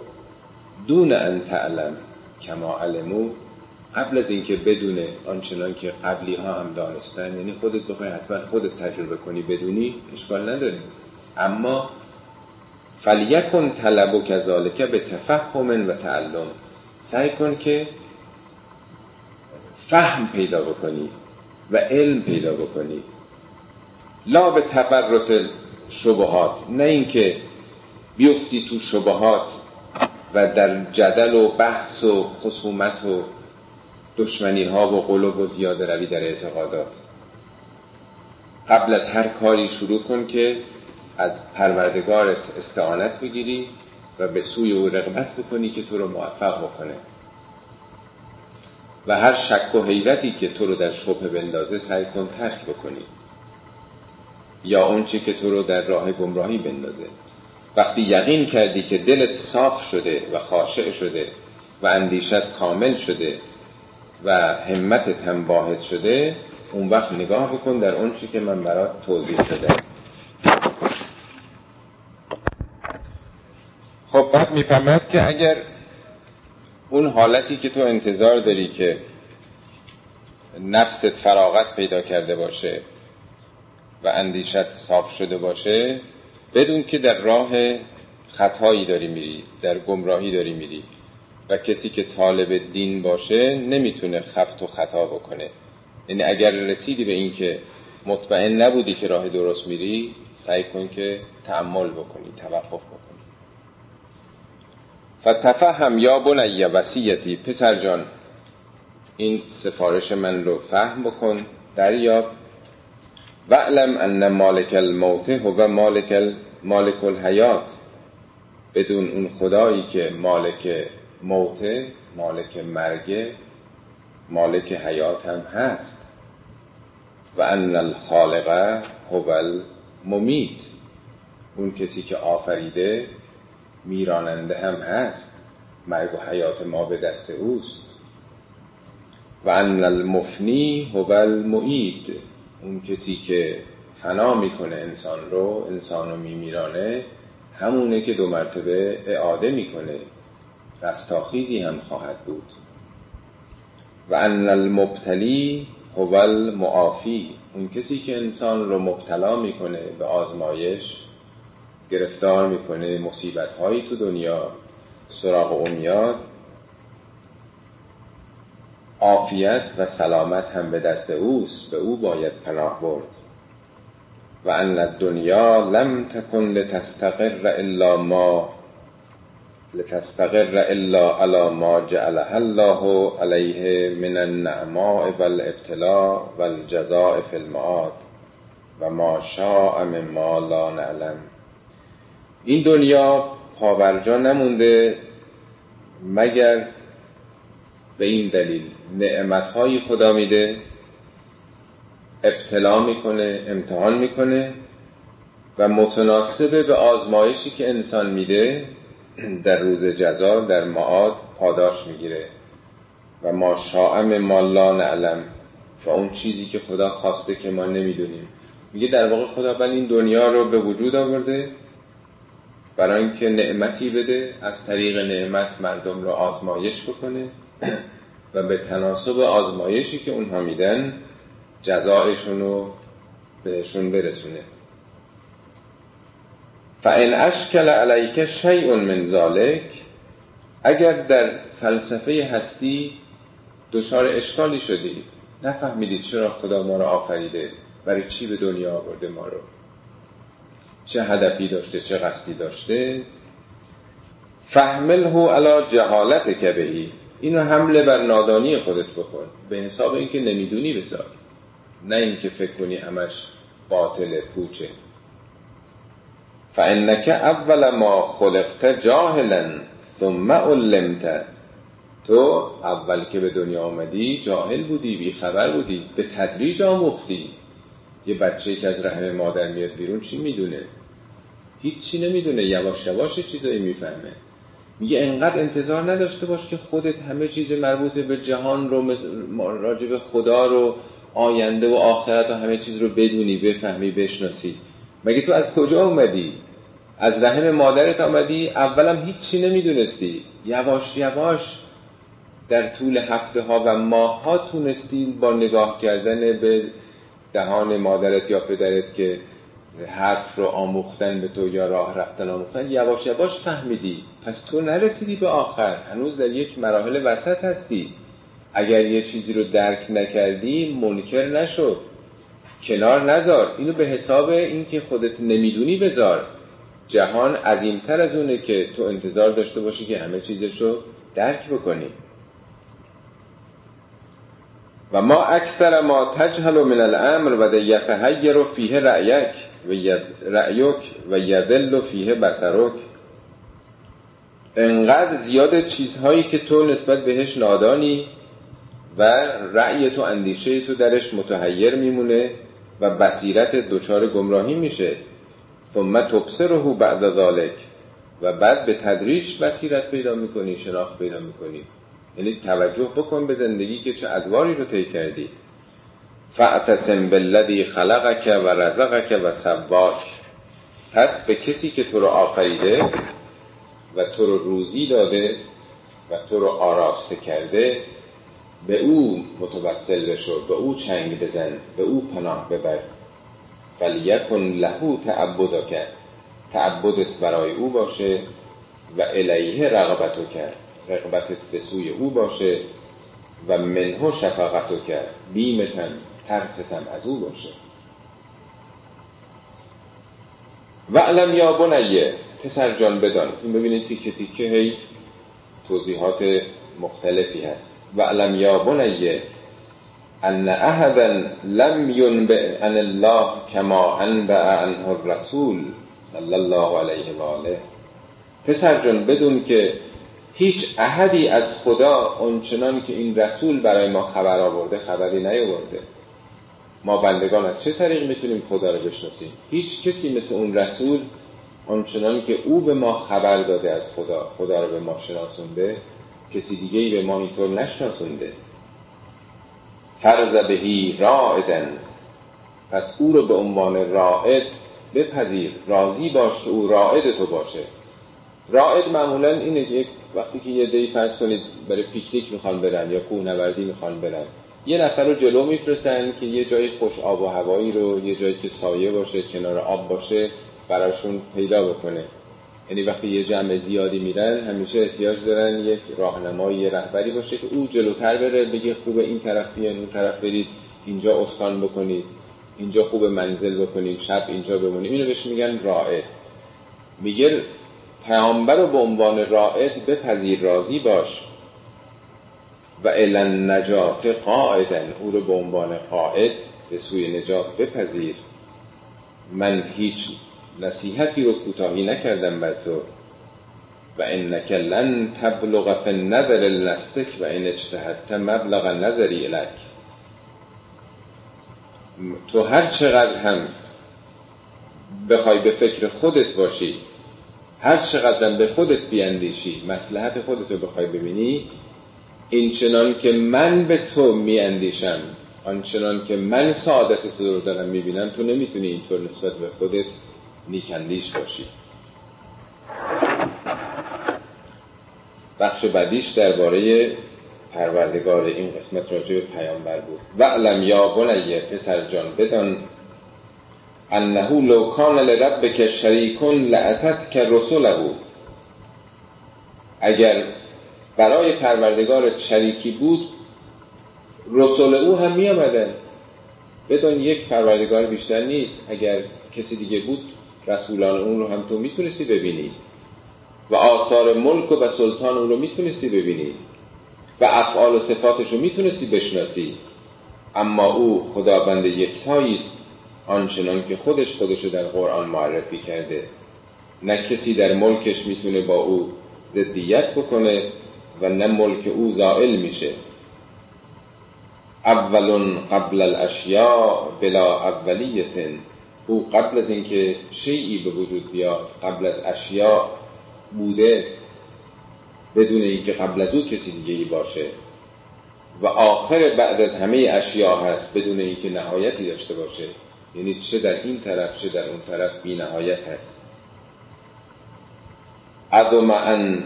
دون ان تعلم کما علمو قبل از اینکه بدونه آنچنان که قبلی ها هم دانستن یعنی خودت بخوای حتما خودت تجربه کنی بدونی اشکال نداره. اما فلیکن طلب و کذالک به تفهم و تعلم. سعی کن که فهم پیدا بکنی و علم پیدا بکنی. لا به تبرت شبهات نه اینکه بیفتی تو شبهات. و در جدل و بحث و خصومت و دشمنی ها و قلوب و زیاده روی در اعتقادات. قبل از هر کاری شروع کن که از پروردگارت استعانت بگیری و به سوی او رغبت بکنی که تو رو موفق بکنه. و هر شک و حیرتی که تو رو در شبه بندازه سعی کن ترک بکنی. یا اونچه که تو رو در راه گمراهی بندازه. وقتی یقین کردی که دلت صاف شده و خاشع شده و اندیشت کامل شده و همتت هم واحد شده اون وقت نگاه بکن در اون که من برات توضیح شده خب بعد می‌فهمد که اگر اون حالتی که تو انتظار داری که نفست فراغت پیدا کرده باشه و اندیشت صاف شده باشه بدون که در راه خطایی داری میری در گمراهی داری میری و کسی که طالب دین باشه نمی‌تونه خبت و خطا بکنه. یعنی اگر رسیدی به این که مطمئن نبودی که راه درست میری سعی کن که تعمل بکنی توقف بکنی. فتفهم یا بنی وسیعتی پسر جان این سفارش من رو فهم بکن دریاب وعلم ان مالک الموت هو مالک مالک الحیات. بدون اون خدایی که مالک موت مالک مرگ مالک حیات هم هست. و ان الخالق هو الممیت. اون کسی که آفریده میراننده هم هست. مرگ و حیات ما به دست اوست. و ان المفنی هو المعید. اون کسی که فنا می‌کنه انسان رو انسان رو میمیرانه همونه که دو مرتبه اعاده می‌کنه. رستاخیزی هم خواهد بود. و ان المبتلی هو المعافی. اون کسی که انسان رو مبتلا می‌کنه به آزمایش گرفتار می‌کنه مصیبت هایی تو دنیا سراغ او میاد. عافیت و سلامت هم به دست اوست به او باید پناه برد. و ان الدنیا لم تکن لتستقر الا ما لتستقر الا على ما جعلها الله علیه من النعماء والابتلاء والجزاء فی المعاد. و ما شاء مما لا نعلم. این دنیا پاورجا نمونده مگر به این دلیل نعمتهایی خدا میده ابتلا می‌کنه امتحان می‌کنه و متناسب به آزمایشی که انسان میده در روز جزا در معاد پاداش می‌گیره. و ما شاعم ما لا نعلم. و اون چیزی که خدا خواسته که ما نمی‌دونیم. میگه در واقع خدا بل این دنیا رو به وجود آورده برای اینکه نعمتی بده از طریق نعمت مردم رو آزمایش بکنه. و به تناسب آزمایشی که اونها میدن جزایشون رو بهشون برسونه. فان اشکل علیک شیء من ذالک اگر در فلسفه هستی دچار اشکالی شدی نفهمیدی چرا خدا ما رو آفریده برای چی به دنیا آورده ما رو؟ چه هدفی داشته چه قصدی داشته؟ فهمله علی جهالت که بهی اینو حمله بر نادانی خودت بکن. به حساب اینکه نمی‌دونی بذار. نه اینکه فکر کنی همش باطل پوچه. فانک اول ما خلقت جاهلا ثم علمت تو اول که به دنیا آمدی جاهل بودی بی خبر بودی به تدریج آموختی. یه بچه که از رحم مادر میاد بیرون چی می‌دونه؟ هیچی نمی‌دونه. یواش یواش چیزایی می‌فهمه. میگه انقدر انتظار نداشته باش که خودت همه چیز مربوط به جهان رو راجع به خدا رو آینده و آخرت و همه چیز رو بدونی بفهمی بشناسی. مگه تو از کجا اومدی؟ از رحم مادرت آمدی؟ اولم هیچی نمی‌دونستی. یواش یواش در طول هفته ها و ماه ها تونستی با نگاه کردن به دهان مادرت یا پدرت که حرف رو آموختن به تو یا راه رفتن آموختن یواش یواش فهمیدی. پس تو نرسیدی به آخر. هنوز در یک مراحل وسط هستی. اگر یه چیزی رو درک نکردی منکر نشو. کنار نذار. اینو به حساب اینکه خودت نمی‌دونی بذار. جهان عظیمتر از اونه که تو انتظار داشته باشی که همه چیزش رو درک بکنی. و ما اکثر ما تجهل من الامر و یتحیر فیه رأیک. و رأیک و یدل فیه بسرک انقدر زیاد چیزهایی که تو نسبت بهش نادانی و رأی تو اندیشه تو درش متحیر میمونه و بصیرت دچار گمراهی میشه. ثم تبصره بعد ذالک و بعد به تدریج بصیرت پیدا می‌کنی شناخت پیدا می‌کنی. یعنی توجه بکن به زندگی که چه ادواری رو طی کردی. فاعتصم بالذی خلقک و رزقک و سواک. پس به کسی که تو رو آفریده و تو رو روزی داده و تو رو آراسته کرده به او متوسل بشو به او چنگ بزن به او پناه ببر. فلیکن لهو تعبدک. تعبدت برای او باشه و الیه رغبتو کرد رغبتت به سوی او باشه و منهو شفقتو کرد بیمتن. ترستم از او باشه. و علم یا بنیه پسر جان بدان. این ببینید تیکه تیکه هی توضیحات مختلفی هست. و علم یا بنیه ان احدا لم ينبئ عن الله کما انبع عنه الرسول صلی الله علیه و آله پسر جان بدون که هیچ احدی از خدا اونچنان که این رسول برای ما خبر آورده خبری نیاورده. ما بندگان از چه طریق می‌تونیم خدا رو بشناسیم؟ هیچ کسی مثل اون رسول آنچنان که او به ما خبر داده از خدا خدا رو به ما شناسونده کسی دیگه ای به ما اینطور نشناسونده. فرز بهی رائدن. پس او رو به عنوان رائد بپذیر. راضی باش که او رائد تو باشه. رائد معمولا اینه یک وقتی که یه دی فرض کنید برای پیکنیک می‌خوان برن یا کوهنوردی می‌خوان برن. یه نفر رو جلو میفرستن که یه جای خوش آب و هوایی رو یه جایی که سایه باشه کنار آب باشه براشون پیدا بکنه. یعنی وقتی یه جمع زیادی میرن همیشه احتیاج دارن یک راهنمایی رهبری باشه که او جلوتر بره بگه خوبه این طرف بیان اون طرف برید اینجا اسکان بکنید اینجا خوب منزل بکنید شب اینجا بمونید. اینو بهش میگن رائد. میگه پیامبر رو به عنوان رائد بپذیر راضی باش. و الان نجات قاعدن او رو به عنوان قائد به سوی نجات بپذیر. من هیچ نصیحتی رو کوتاهی نکردم بر تو. و انک لن تبلغ فی النظر لنفسک و این اجتهدت مبلغ نظری الک تو هر چقدر هم بخوای به فکر خودت باشی هر چقدر به خودت بیاندیشی مسلحت خودت رو بخوای ببینی این چنان که من به تو میاندیشم آنچنان که من سعادت تو رو دارم می‌بینم تو نمی‌تونی اینطور نسبت به خودت نیکندیش باشی. بخش بعدیش درباره پروردگار این قسمت راجع به پیامبر بود. و علم یا بنیه پسر جان بدان انه لو کان لربک شریکون لعتت که رسوله. اگر برای پروردگارت شریکی بود رسول او هم می آمدن بدان یک پروردگار بیشتر نیست. اگر کسی دیگه بود رسولان اون رو هم تو می‌تونستی ببینی. و آثار ملک و سلطان اون رو می‌تونستی ببینی. و افعال و صفاتش رو می‌تونستی بشناسی. اما او خداوند یکتایی است. آنچنان که خودش خودش رو در قرآن معرفی کرده. نه کسی در ملکش می‌تونه با او ضدیت بکنه و نه ملک او زائل میشه. اول قبل الاشیاء بلا اولیت او قبل از اینکه شیعی به وجود بیاد قبل از اشیاء بوده بدون اینکه قبل از او کسی دیگه ای باشه. و آخر بعد از همه اشیاء هست بدون اینکه نهایتی داشته باشه. یعنی چه در این طرف چه در اون طرف بی نهایت هست. ادم ان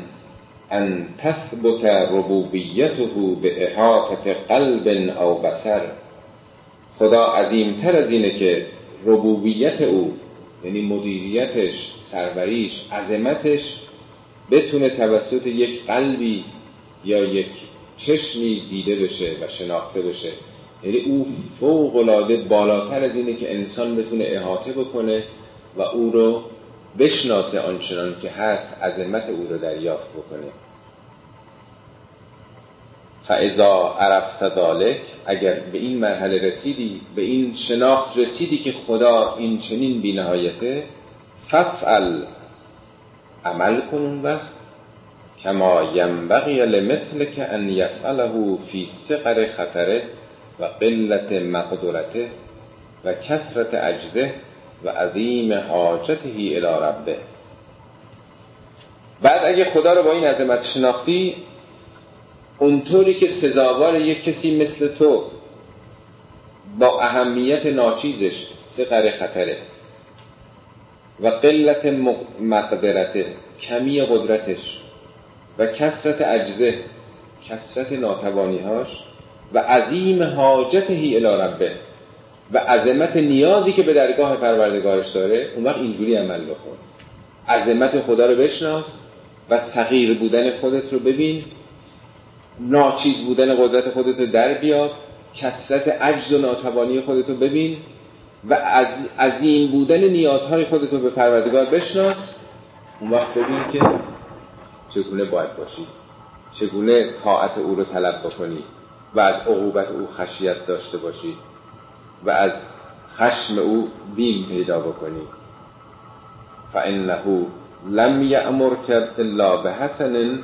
ان تثبت ربوبیته به احاطت قلب او بسر خدا عظیمتر از اینه که ربوبیت او یعنی مدیریتش سروریش عظمتش بتونه توسط یک قلبی یا یک چشمی دیده بشه و شناخته بشه. یعنی او فوق العاده بالاتر از اینه که انسان بتونه احاطه بکنه و او رو بشناسه آنچنان که هست عظمت او رو دریافت بکنه. فاذا عرفت ذلك اگر به این مرحله رسیدی به این شناخت رسیدی که خدا این چنین بینهایته ففعل عمل کن اون وقت کما ینبغی لمثلک ان یفعله فی سقر خطره و قلت مقدرته و کثرت عجزه و عظیم حاجته الى ربه. بعد اگه خدا رو با این عظمت شناختی اونطوری که سزاوار یک کسی مثل تو با اهمیت ناچیزش سقر خطره و قلت مقدرته کمی قدرتش و کسرت اجزه کسرت ناتوانیهاش و عظیم حاجته الی ربه. و عظمت نیازی که به درگاه پروردگارش داره اون وقت اینجوری عمل بکن. عظمت خدا رو بشناس و صغیر بودن خودت رو ببین. ناچیز بودن قدرت خودت رو در بیار. کسرت عجز و ناتوانی خودت رو ببین و از عظیم بودن نیازهای خودت رو به پروردگار بشناس. اون وقت ببین که چگونه باید باشی. چگونه طاعت او رو طلب بکنی و از عقوبت او خشیت داشته باشی. و از خشم او بیم پیدا بکنی. فانه لم یأمرک الا بحسن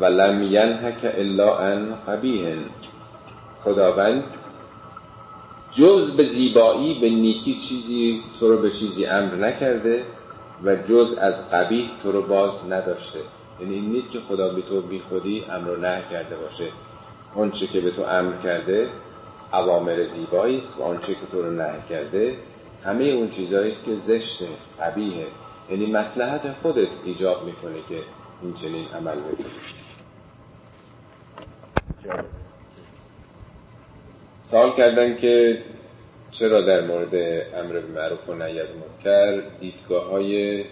و لم ینهک الا ان قبیه خداوند جز به زیبایی به نیکی چیزی تو رو به چیزی امر نکرده و جز از قبیح تو رو باز نداشته. یعنی این نیست که خدا به تو بی خودی امر و نه کرده باشه. اونچه که به تو امر کرده عوامر زیبایی است و آنچه که تو رو نه کرده همه اون چیزهایی است که زشته قبیهه یعنی مسلحت خودت ایجاب می‌کنه که این چنین عمل بکنی. سوال کردن که چرا در مورد امر به معروف و نهی از منکر دیدگاه های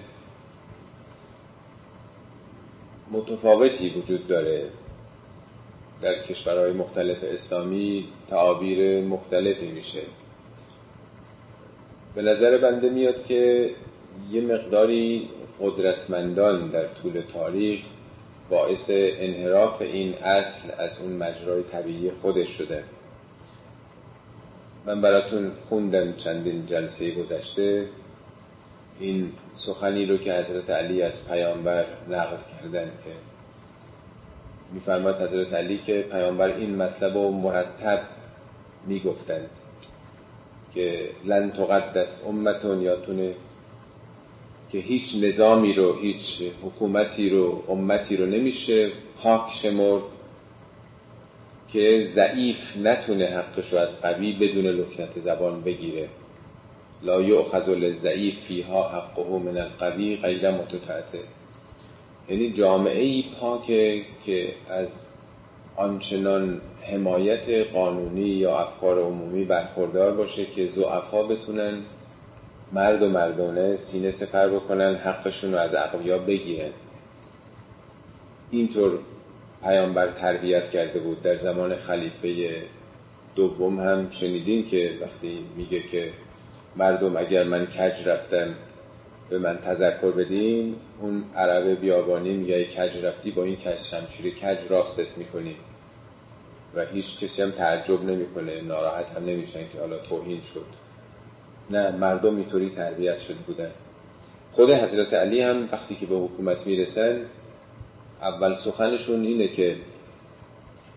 متفاوتی وجود داره. در کشورهای مختلف اسلامی تعابیر مختلفی میشه. به نظر بنده میاد که یه مقداری قدرتمندان در طول تاریخ باعث انحراف این اصل از اون مجرای طبیعی خودش شده. من براتون خوندم چندین جلسه گذشته. این سخنی رو که حضرت علی از پیامبر نقل کردن که میفرماد حضرت علی که پیامبر این مطلب رو مرتب می‌گفتند که لن تقدس امتون یاتونه که هیچ نظامی رو هیچ حکومتی رو امتی رو نمیشه پاک شمرد که ضعیف نتونه حقش رو از قوی بدون لکنت زبان بگیره. لا یؤخذ للضعیف فیها حقه من القوی غیر متفعته یعنی جامعه ای پاکه که از آنچنان حمایت قانونی یا افکار عمومی برخوردار باشه که زعفا بتونن مرد و مردانه سینه سپر بکنن حقشون رو از اقویا بگیرن. اینطور پیامبر تربیت کرده بود در زمان خلیفه دوم هم. شنیدین که وقتی میگه که مردم اگر من کج رفتم به من تذکر بدین اون عرب بیابانی میگه کج رفتی با این کج شمشیر کج راستت می‌کنی. و هیچ کسی هم تعجب نمی‌کنه ناراحت هم نمیشن که حالا توهین شد. نه مردم اینطوری تربیت شده بودن. خود حضرت علی هم وقتی که به حکومت می‌رسن اول سخنشون اینه که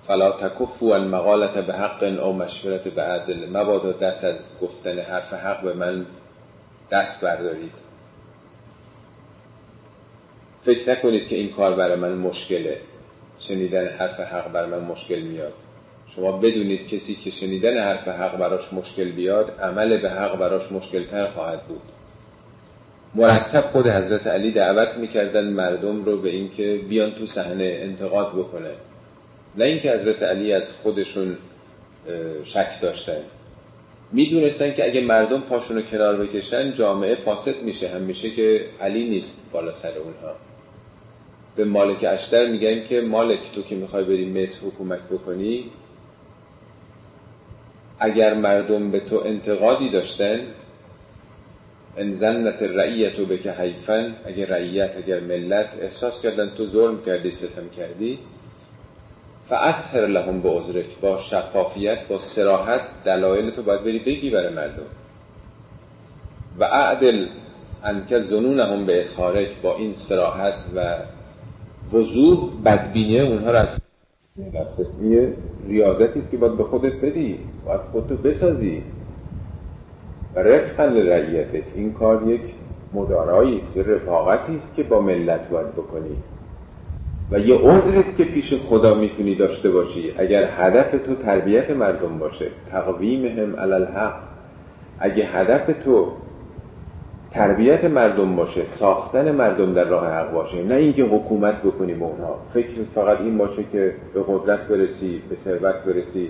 فلا تکفو المقالت به حق او مشورت به عدل مبادا دست از گفتن حرف حق به من دست بردارید. فکر نکنید که این کار برای من مشکله. شنیدن حرف حق بر من مشکل میاد. شما بدونید کسی که شنیدن حرف حق براش مشکل بیاد عمل به حق براش مشکل تر خواهد بود. مرتب خود حضرت علی دعوت می‌کردن مردم رو به اینکه بیان تو صحنه انتقاد بکنه. نه اینکه حضرت علی از خودشون شک داشتن. می‌دونستن که اگه مردم پاشون رو کنار بکشن جامعه فاسد میشه. هم میشه که علی نیست بالا سر اونها. به مالک اشتر میگن که مالک تو که می‌خوای بری مصر حکومت بکنی اگر مردم به تو انتقادی داشتن ان زنت رعیت به که حیفن اگر رعیت اگر ملت احساس کردن تو ظلم کردی ستم کردی فاسهر لهم به عذرک با شفافیت با سراحت دلایل تو باید بری بگی برای مردم. و اعدل انکه زنونهم به اظهارک با این سراحت و وضوح بدبینی اونها رو از نفسش یه ریاضتی که باید به خودت بدی. باید خودتو بسازی. رفقا رعیتت این کار یک مدارایی است رفاقتی است که با ملت باید بکنی. و یه عذری که پیش خدا می‌تونی داشته باشی. اگر هدف تو تربیت مردم باشه. تقویمهم علی الحق. اگه هدف تو تربیت مردم باشه ساختن مردم در راه حق باشه. نه اینکه حکومت بکنی به اونها. فکر فقط این باشه که به قدرت برسی به ثروت برسی.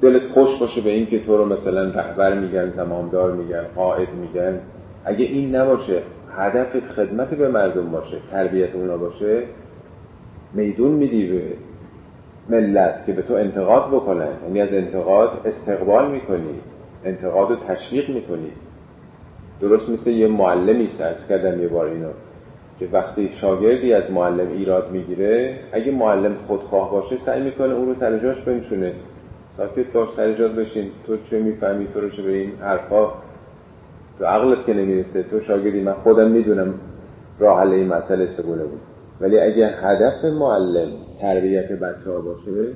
دلت خوش باشه به اینکه تو رو مثلا رهبر میگن زمامدار میگن قائد میگن. اگه این نباشه هدفت خدمت به مردم باشه تربیت اونا باشه میدون میدی به ملت که به تو انتقاد بکنن یعنی از انتقاد استقبال می‌کنی انتقاد رو تشویق می‌کنی. درست مثل یه معلمی است کردم یه بار اینو. که وقتی شاگردی از معلم ایراد می‌گیره اگه معلم خودخواه باشه سعی می‌کنه اون رو سر جاش بنشونه. ساکت باش سر جاش بشین. تو چه می‌فهمی؟ تو رو چه به این حرفا؟ تو عقلت که نمی‌رسه. تو شاگردی من خودم می‌دونم راه حل این مسئله چگونه بود. ولی اگه هدف معلم تربیت بچه ها باشه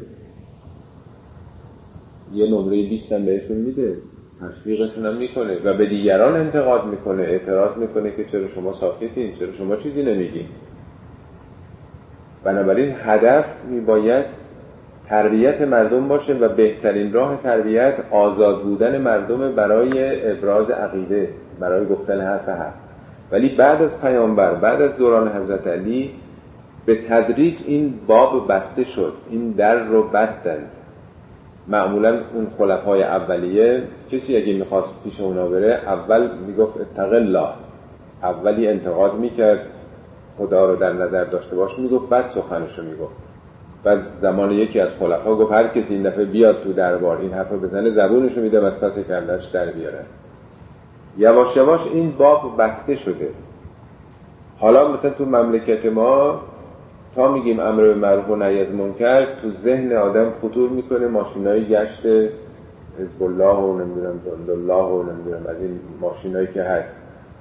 یه نمره 20 بهشون میده. تشویقشون هم می‌کنه و به دیگران انتقاد می‌کنه اعتراض می‌کنه که چرا شما ساکتین چرا شما چیزی نمیگین. بنابراین هدف میبایست تربیت مردم باشه و بهترین راه تربیت آزاد بودن مردم برای ابراز عقیده برای گفتن حرف حق. ولی بعد از پیامبر بعد از دوران حضرت علی به تدریج این باب بسته شد این در رو بستند. معمولا اون خلفای اولیه کسی اگه می‌خواست پیش اونا بره اول می‌گفت اتق الله اولی انتقاد می‌کرد خدا رو در نظر داشته باش می‌گفت بعد سخنش رو می‌گفت. بعد زمان یکی از خلفا گفت هر کسی این دفعه بیاد تو دربار این حرف بزنه زبونش رو میدم از پس کندش در بیاره. یواش یواش این باب بسته شده. حالا مثلا تو مملکت ما تا میگیم امر به معروف و نهی از منکر تو ذهن آدم خطور می‌کنه ماشینای گشت حزب الله و نمی‌دونم جند الله و نمی‌دونم از این ماشینایی که هست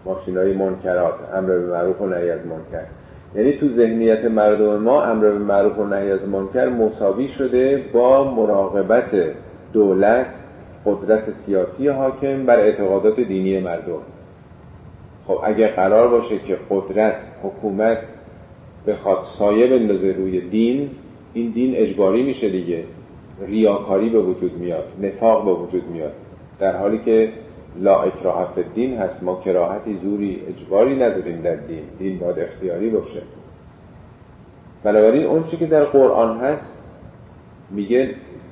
ماشینای منکرات امر به معروف و نهی از منکر. یعنی تو ذهنیت مردم ما امر به معروف و نهی از منکر مساوی شده با مراقبت دولت قدرت سیاسی حاکم بر اعتقادات دینی مردم. خب اگر قرار باشه که قدرت حکومت بخواد سایه بندازه روی دین این دین اجباری میشه دیگه. ریاکاری به وجود میاد نفاق به وجود میاد. در حالی که لا اکراه دین هست ما کراهتی زوری اجباری نداریم در دین. دین باید اختیاری باشه. بنابراین اون که در قرآن هست میگه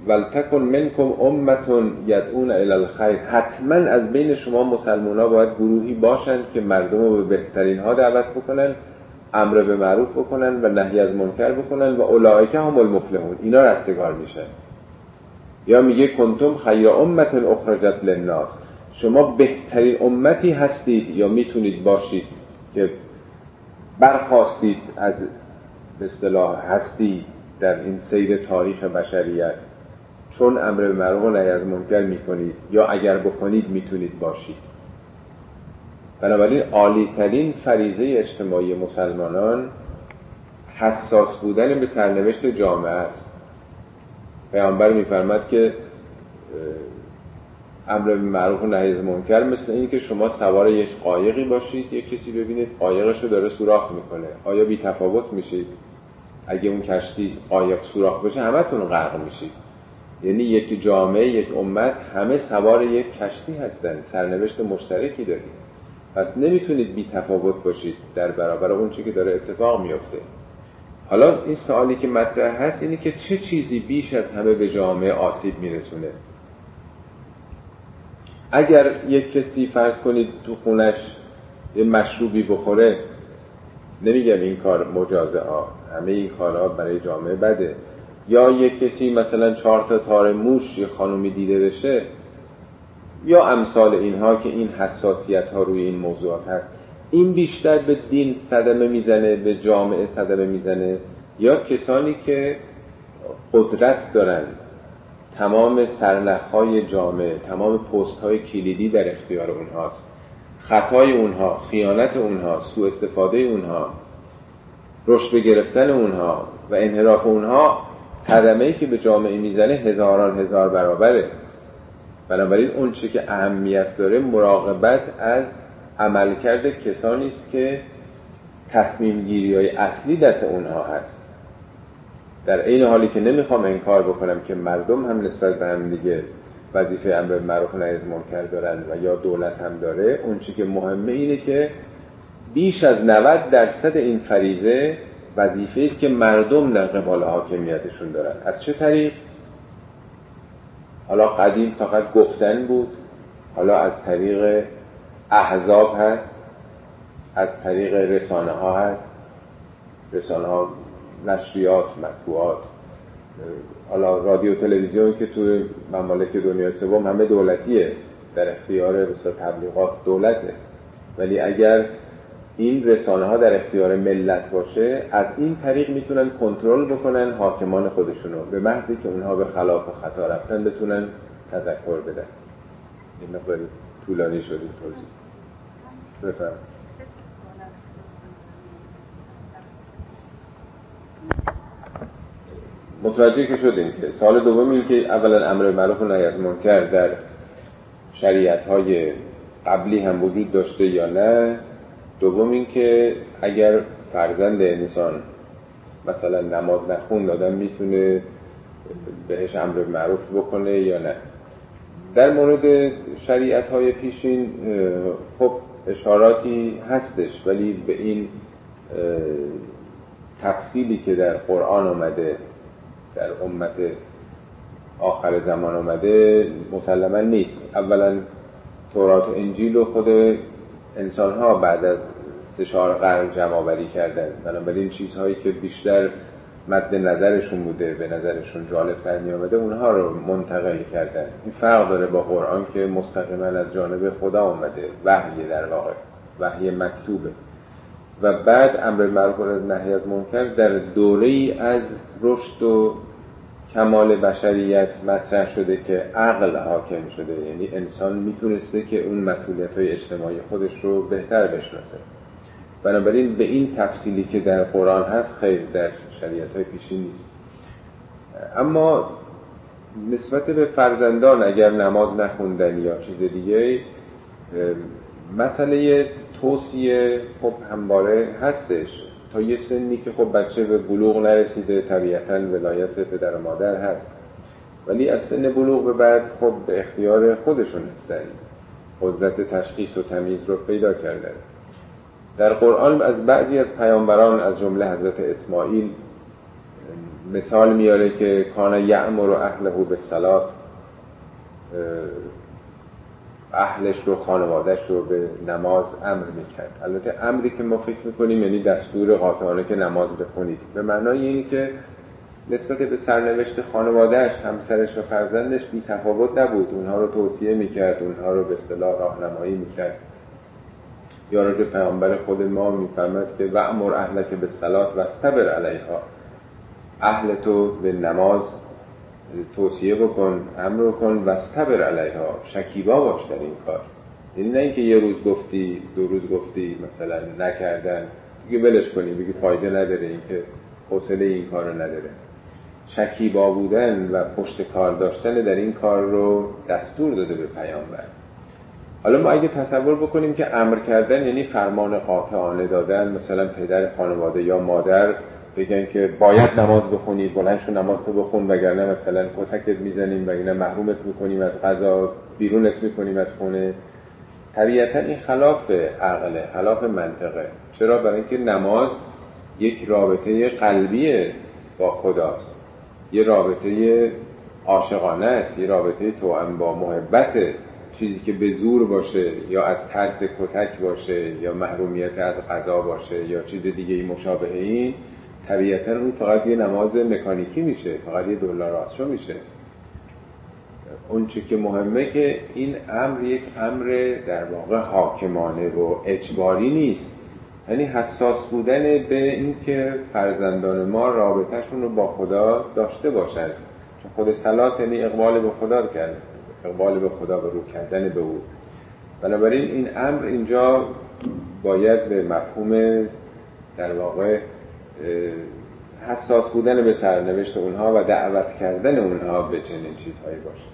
ولتکن منکم امتون یدعون الی الخیر. حتما از بین شما مسلمان ها باید گروهی باشند که مردم رو به بهترین ها دعوت بکنن امر به معروف بکنن و نهی از منکر بکنن و اولئک هم المفلحون. اینا رستگار میشن یا میگه کنتم خیر امت اخرجت للناس. شما بهترین امتی هستید یا می‌تونید باشید که برخواستید از اصطلاح هستی در این سیر تاریخ بشریت. چون امر به معروف و نهی از منکر می‌کنید یا اگر بکنید می‌تونید باشید. بنابراین عالی ترین فریزه اجتماعی مسلمانان حساس بودن به سرنوشت جامعه است. پیامبر میفرماد که امر به معروف و نهی از منکر مثل این که شما سوار یک قایقی باشید یک کسی ببینید قایقش رو داره سوراخ می‌کنه. آیا بی تفاوت میشید؟ اگه اون کشتی قایق سوراخ بشه همتون غرق میشید. یعنی یک جامعه یک امت همه سوار یک کشتی هستن. سرنوشت مشترکی دارید پس نمی‌تونید بی تفاوت باشید در برابر اون چی که داره اتفاق میفته حالا این سوالی که مطرح هست اینه که چه چیزی بیش از همه به جامعه آسیب میرسونه؟ اگر یک کسی فرض کنید تو خونش یه مشروبی بخوره نمیگم این کار مجازه ها همه این کارها برای جامعه بده. یا یک کسی مثلا چهار تا تار موش یه خانومی دیده بشه یا امثال اینها که این حساسیت ها روی این موضوعات هست این بیشتر به دین صدمه می‌زنه به جامعه صدمه می‌زنه؟ یا کسانی که قدرت دارن تمام های جامعه تمام پست های کلیدی در اختیار اونهاست خطای اونها خیانت اونها سوء استفاده اونها رشد گرفتن اونها و انحراف اونها صدمه که به جامعه می‌زنه هزاران هزار برابره. بنابراین اون چه که اهمیت داره مراقبت از عملکرد کسانی است که تصمیم گیری های اصلی دست اونها هست. در این حالی که نمی‌خوام انکار بکنم که مردم هم نسبت به هم دیگه وظیفه امر معروف نهی منکر دارن و یا دولت هم داره اون چی که مهمه اینه که بیش از 90 درصد این فریضه وظیفه است که مردم در قبال حاکمیتشون دارن. از چه طریق؟ حالا قدیم فقط گفتن بود حالا از طریق احزاب هست از طریق رسانه ها هست رسانه ها نشریات مطبوعات حالا رادیو تلویزیون که توی ممالک دنیای سوم همه دولتیه در اختیار بسیار تبلیغات دولته. ولی اگر این رسانه ها در اختیار ملت باشه از این طریق می‌تونن کنترل بکنن حاکمان خودشونو به محضی که اونها به خلاف و خطا رفتن بتونن تذکر بدن. این مقدار طولانی شد این توضیح. بفرم متوجه که شدیم که سال دوم این که اولا امر معروف و نهی از منکر در شریعت های قبلی هم وجود داشته یا نه. دوم اینکه اگر فرزند انسان مثلا نماز نخوند آدم می‌تونه بهش امر معروف بکنه یا نه. در مورد شریعت های پیشین خب اشاراتی هستش ولی به این تفصیلی که در قرآن آمده در امت آخر زمان آمده مسلما نیست. اولا تورات و انجیل و خود انسان ها بعد از سه چهار قرن جمع آوری کردن. بنابراین چیزهایی که بیشتر مد نظرشون بوده به نظرشون جالب تر می آمده اونها رو منتقل کردن. این فرق داره با قرآن که مستقیما از جانب خدا آمده. وحی در واقع. وحی مکتوبه. و بعد امر معروف از نهی از منکر در دوره ای از رشد و کمال بشریت مطرح شده که عقل حاکم شده. یعنی انسان می‌تونسته که اون مسئولیت های اجتماعی خودش رو بهتر بشناسه. بنابراین به این تفصیلی که در قرآن هست خیر در شریعت های پیشین نیست. اما نسبت به فرزندان اگر نماز نخوندن یا چیز دیگه مسئله توصیه خب همواره هستش. تا یه سنی که خب بچه به بلوغ نرسیده طبیعتا ولایت پدر و مادر هست. ولی از سن بلوغ به بعد خب به اختیار خودشون هستن. قدرت تشخیص و تمیز رو پیدا کردن. در قرآن از بعضی از پیامبران از جمله حضرت اسماعیل مثال میاره که کان یعمر و اهله به صلات اهلش رو خانوادهش رو به نماز امر می‌کرد. البته امری که ما فکر می‌کنیم یعنی دستور قاطعانه که نماز بخونید. به معنای اینی که نسبت به سرنوشت خانوادهش همسرش و فرزندش بی تفاوت نبود. اونها رو توصیه می‌کرد اونها رو به اصطلاح راهنمایی می‌کرد. یا راجع پیامبر خود ما میفرمد که و امر اهلک به صلات و استبر علیها. اهل تو به نماز توصیه بکن امر کن و استبر علیها. شکیبا باش در این کار. یعنی نه اینکه یه روز گفتی دو روز گفتی مثلا نکردن. دیگه ولش کنی بگی فایده نداره اینکه حوصله این کار نداره. شکیبا بودن و پشت کار داشتن در این کار رو دستور داده به پیامبر. حالا ما اگه تصور بکنیم که امر کردن یعنی فرمان قاطعانه دادن مثلا پدر خانواده یا مادر بگن که باید نماز بخونی بلند شو نماز تو بخون وگرنه مثلا کتکت می‌زنیم وگرنه محرومت می‌کنیم از غذا بیرونت می‌کنیم از خونه. طبیعتا این خلاف عقله خلاف منطقه. چرا؟ برای اینکه نماز یک رابطه قلبی با خداست. یه رابطه عاشقانه است یه رابطه توأم با محبت. چیزی که به زور باشه یا از ترس کتک باشه یا محرومیت از غذا باشه یا چیز دیگه ای مشابه این طبیعتا اون فقط یه نماز مکانیکی میشه فقط یه دلار راستشو میشه. اون چی که مهمه که این امر یک امر در واقع حاکمانه و اجباری نیست. یعنی حساس بودن به اینکه فرزندان ما رابطهشون رو با خدا داشته باشند چون خود سلات یعنی اقبال به خدا کرد اقبال به خدا و رو کردن به او. بنابراین این امر اینجا باید به مفهوم در واقع حساس بودن به سرنوشت اونها و دعوت کردن اونها به چنین چیزهایی باشه.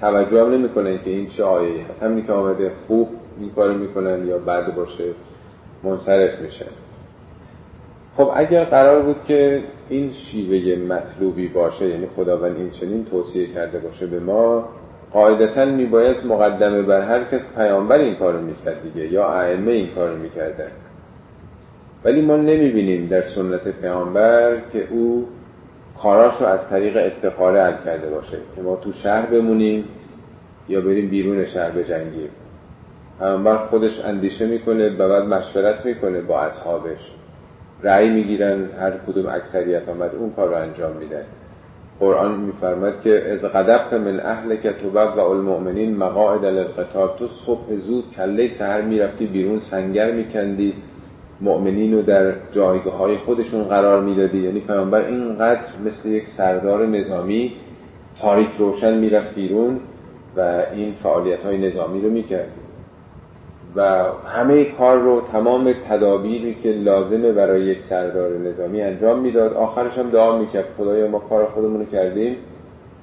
توجه هم نمی‌کنن که این چه آیه هست همینی که آمده خوب این کار می‌کنن یا بعد باشه منصرف میشن خب اگر قرار بود که این شیوه مطلوبی باشه یعنی خداوند این چنین توصیه کرده باشه به ما قاعدتا میبایست مقدمه بر هر کس پیامبر این کارو می‌کرد دیگه یا ائمه این کارو می‌کردن. ولی ما نمی‌بینیم در سنت پیامبر که او کاراشو از طریق استخاره حل کرده باشه که ما تو شهر بمونیم یا بریم بیرون شهر بجنگیم. پیامبر خودش اندیشه می‌کنه و بعد مشورت می‌کنه با اصحابش. رأی می‌گیرن هر کدوم اکثریت آمد اون کار رو انجام میدن قرآن میفرماد که از قدبت من اهل تو و المؤمنین مقاعد للقتال تو صبح زود کله سهر می‌رفتی بیرون سنگر میکندی مؤمنین رو در جایگاه های خودشون قرار می‌دادی. یعنی پیامبر اینقدر مثل یک سردار نظامی تاریک روشن می‌رفت بیرون و این فعالیت های نظامی رو می‌کرد. و همه کار رو تمام تدابیری که لازمه برای یک سردار نظامی انجام می‌داد آخرش هم دعا می‌کرد. خدایا ما کار خودمون رو کردیم.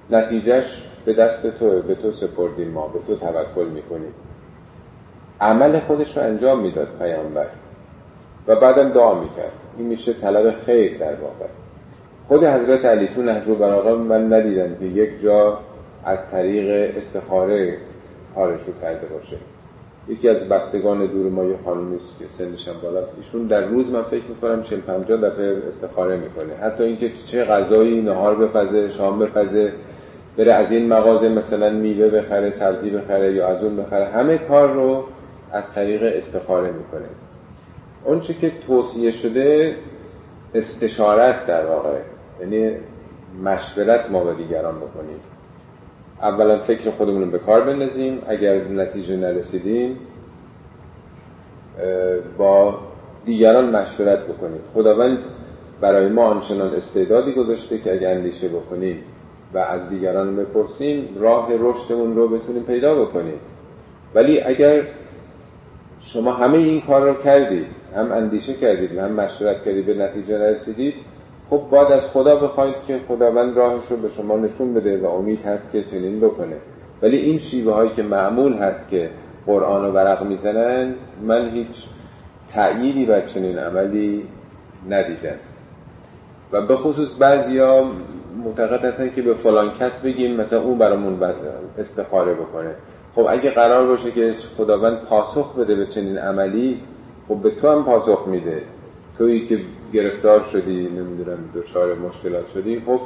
نتیجهش به دست تو به تو سپردیم ما به تو توکل می‌کنیم. عمل خودش رو انجام می‌داد پیامبر. و بعدم دعا می‌کرد. این میشه طلب خیر در واقع. خود حضرت علی تو نهج و من ندیدم که یک جا از طریق استخاره کارش رو کرده باشه. یکی از بستگان دور ما یه خانومی که سنش هم بالاست. ایشون در روز من فکر می‌کنم 40 50 دفعه استخاره می‌کنه. حتی اینکه چه غذایی نهار بپزه شام بپزه بره از این مغازه مثلا میوه بخره سبزی بخره یا از اون بخره همه کار رو از طریق استخاره می‌کنه. چی که توصیه شده استشاره است در واقع. یعنی مشورت ما با دیگران بکنیم. اولا فکر خودمون رو به کار بندازیم. اگر نتیجه نرسیدیم با دیگران مشورت بکنیم. خداوند برای ما آنچنان استعدادی گذاشته که اگر اندیشه بکنیم و از دیگران بپرسیم راه رشدمون رو بتونیم پیدا بکنیم. ولی اگر شما همه این کار رو کردید هم اندیشه کردید هم مشورت کردید به نتیجه نرسیدید خب باید از خدا بخواید که خداوند راهش رو به شما نشون بده و امید هست که چنین بکنه. ولی این شیوه هایی که معمول هست که قرآن رو ورق می‌زنن من هیچ تأییدی بر چنین عملی ندیدم. و به خصوص ها معتقد هستن که به فلان کس بگیم مثلا اون برامون استخاره بکنه. خب اگه قرار باشه که خداوند پاسخ بده به چنین عملی خب به تو هم پاسخ میده. تویی که گرفتار شدی نمی‌دونم دچار مشکلات شدی. خب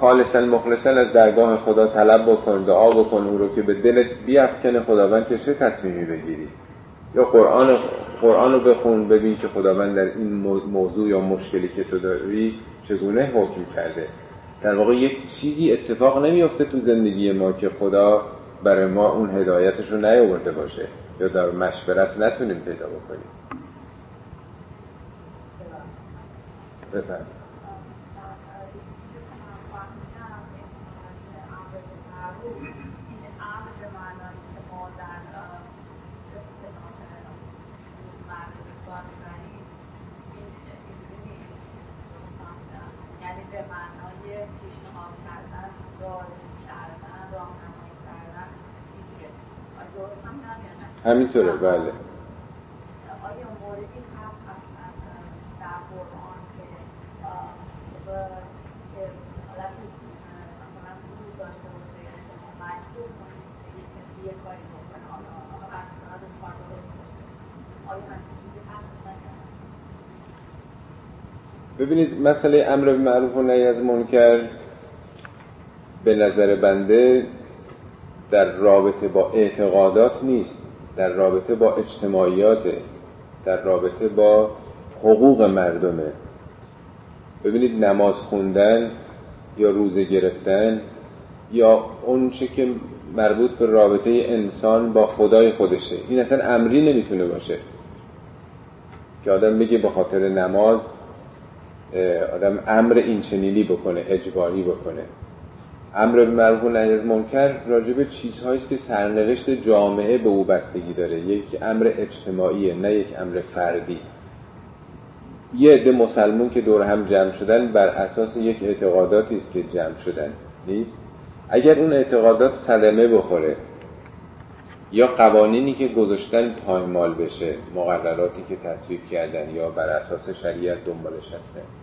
خالصا مخلصا از درگاه خدا طلب بکن دعا بکن اون رو که به دلت بیافکنه خداوند که چه تصمیمی بگیری. یا قرآن قرآن رو بخون ببین که خداوند در این موضوع یا مشکلی که تو داری چگونه حکم کرده. در واقع یک چیزی اتفاق نمیافته تو زندگی ما که خدا برای ما اون هدایتش رو نیاورده باشه. یا در مشورت نتونیم پیدا بکنیم. بفرمایید. همینطوره بله. ببینید مسئله امر به معروف و نهی از منکر به نظر بنده در رابطه با اعتقادات نیست. در رابطه با اجتماعیات در رابطه با حقوق مردمه ببینید نماز خوندن یا روزه گرفتن یا اون چه که مربوط به رابطه انسان با خدای خودشه. این اصلا امری نمی‌تونه باشه. که آدم بگه به خاطر نماز آدم امر اینچنینی بکنه اجباری بکنه. امر به معروف و نهی از منکر راجع به چیزهایی که سرنوشت جامعه به او بستگی داره. یک امر اجتماعیه نه یک امر فردی. یه عده مسلمون که دور هم جمع شدن بر اساس یک اعتقاداتی است که جمع شدن. نیست؟ اگر اون اعتقادات صدمه بخوره یا قوانینی که گذاشتن پایمال بشه مقرراتی که تصویب کردن یا بر اساس شریعت دنبالش هستن.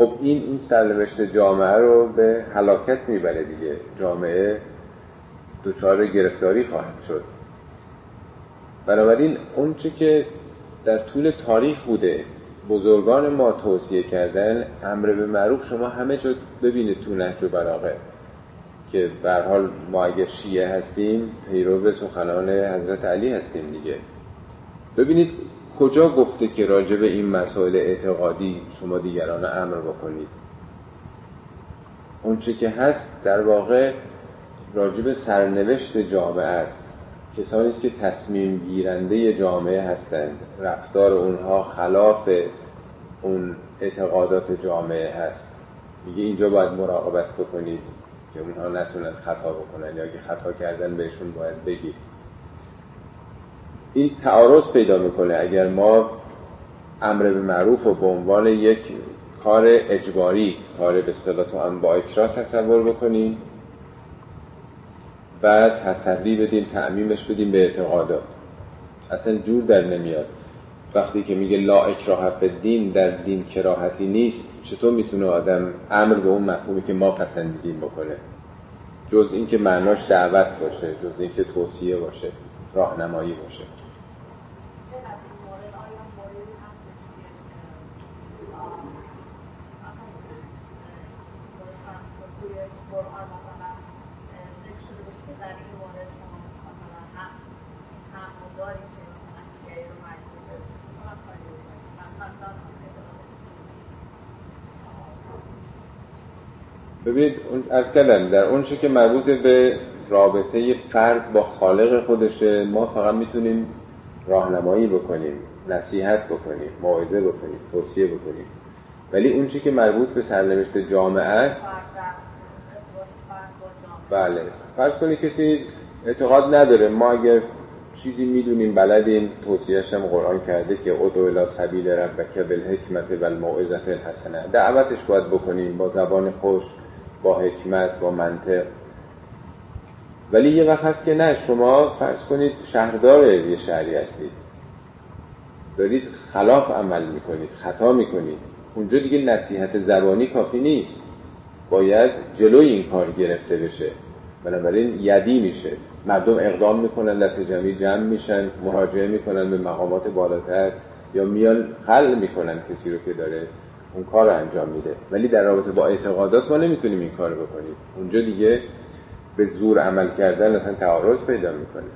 خب این این سرنوشت جامعه رو به هلاکت می‌بره دیگه. جامعه دچار گرفتاری خواهد شد. بنابراین اونچه که در طول تاریخ بوده بزرگان ما توصیه کردن امر به معروف شما همه جا ببینید تو نهج و براغه که به حال ما اگر شیعه هستیم پیرو سخنان حضرت علی هستیم دیگه. ببینید کجا گفته که راجع به این مسائل اعتقادی شما دیگران امر بکنید؟ اونچه که هست در واقع راجب سرنوشت جامعه است. کسانی که تصمیم گیرنده جامعه هستند. رفتار اونها خلاف اون اعتقادات جامعه هست. میگه اینجا باید مراقبت بکنید که اونها نتونن خطا بکنن یا اگه خطا کردن بهشون باید بگید. این تعارض پیدا می‌کنه. اگر ما امر به معروف و به عنوان یک کار اجباری کار به اصطلاح تو هم با اکراه تصور بکنیم بعد تسری بدیم تعمیمش بدیم به اعتقادات. اصلا جور در نمیاد. وقتی که میگه لا اکراه به دین در دین کراهتی نیست چطور می‌تونه آدم امر به اون مفهومی که ما پسندیدیم بکنه؟ جز اینکه معناش دعوت باشه جز اینکه توصیه باشه راهنمایی باشه. ببینید ارز کردم در اون که مربوط به رابطه فرد با خالق خودشه ما فقط می‌تونیم راهنمایی بکنیم نصیحت بکنیم موعظه بکنیم توصیه بکنیم. ولی اون که مربوط به سرنوشت جامعه است بله. فرض کنید کسی اعتقاد نداره ما اگر چیزی می‌دونیم بلدیم توصیهش هم قرآن کرده که ادو الى سبیل ربک بالحکمت و الموعظت الحسنه دعوتش باید بکنیم با زبان خوش با حکمت با منطق. ولی یه وقت هست که نه شما فرض کنید شهردار یه شهری هستید. دارید خلاف عمل می‌کنید خطا می‌کنید. اونجا دیگه نصیحت زبانی کافی نیست. باید جلوی این کار گرفته بشه. بنابراین یدی میشه. مردم اقدام می‌کنن دست جمعی جمع میشن مراجعه می‌کنن به مقامات بالاتر یا میان حل می‌کنن کسی رو که داره. اون کار رو انجام میده. ولی در رابطه با اعتقادات ما نمی‌تونیم این کار بکنیم. اونجا دیگه به زور عمل کردن اصلا تعارض پیدا می‌کنه.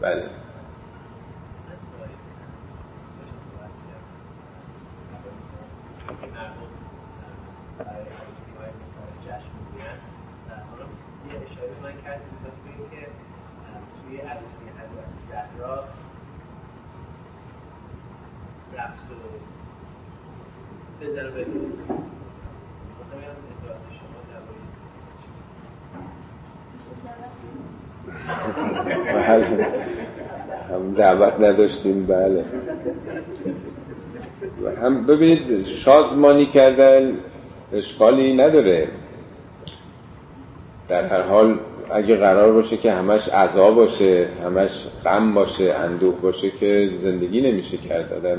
بله. هم دعوت نداشتیم بله. هم ببینید شادمانی کردن اشکالی نداره. در هر حال اگه قرار باشه که همش عذا باشه همش غم باشه اندوه باشه که زندگی نمیشه کرد. آدم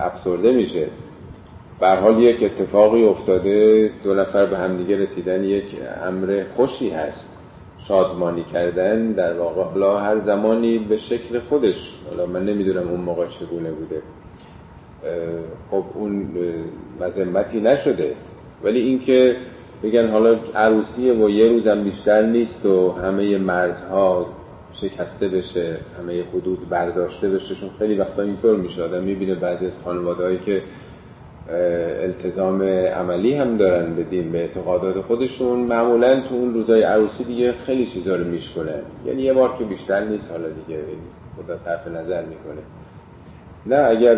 افسرده میشه. حال یک اتفاقی افتاده دو نفر به همدیگه رسیدن یک امر خوشی هست. شادمانی کردن در واقع حالا هر زمانی به شکل خودش حالا من نمی‌دونم اون موقع چگونه بوده. خب اون مذمتی نشده. ولی اینکه بگن حالا عروسیه و یه روزم بیشتر نیست و همه مرزها شکسته بشه همه حدود برداشته بشه چون خیلی وقتا اینطور میشه. آدم می‌بینه بعضی از خانوادهایی که التزام عملی هم دارن به دین به اعتقادات خودشون. معمولا تو اون روزای عروسی دیگه خیلی چیزا رو میشکنن یعنی یه بار که بیشتر نیست حالا دیگه خدا صرف نظر می‌کنه. نه اگر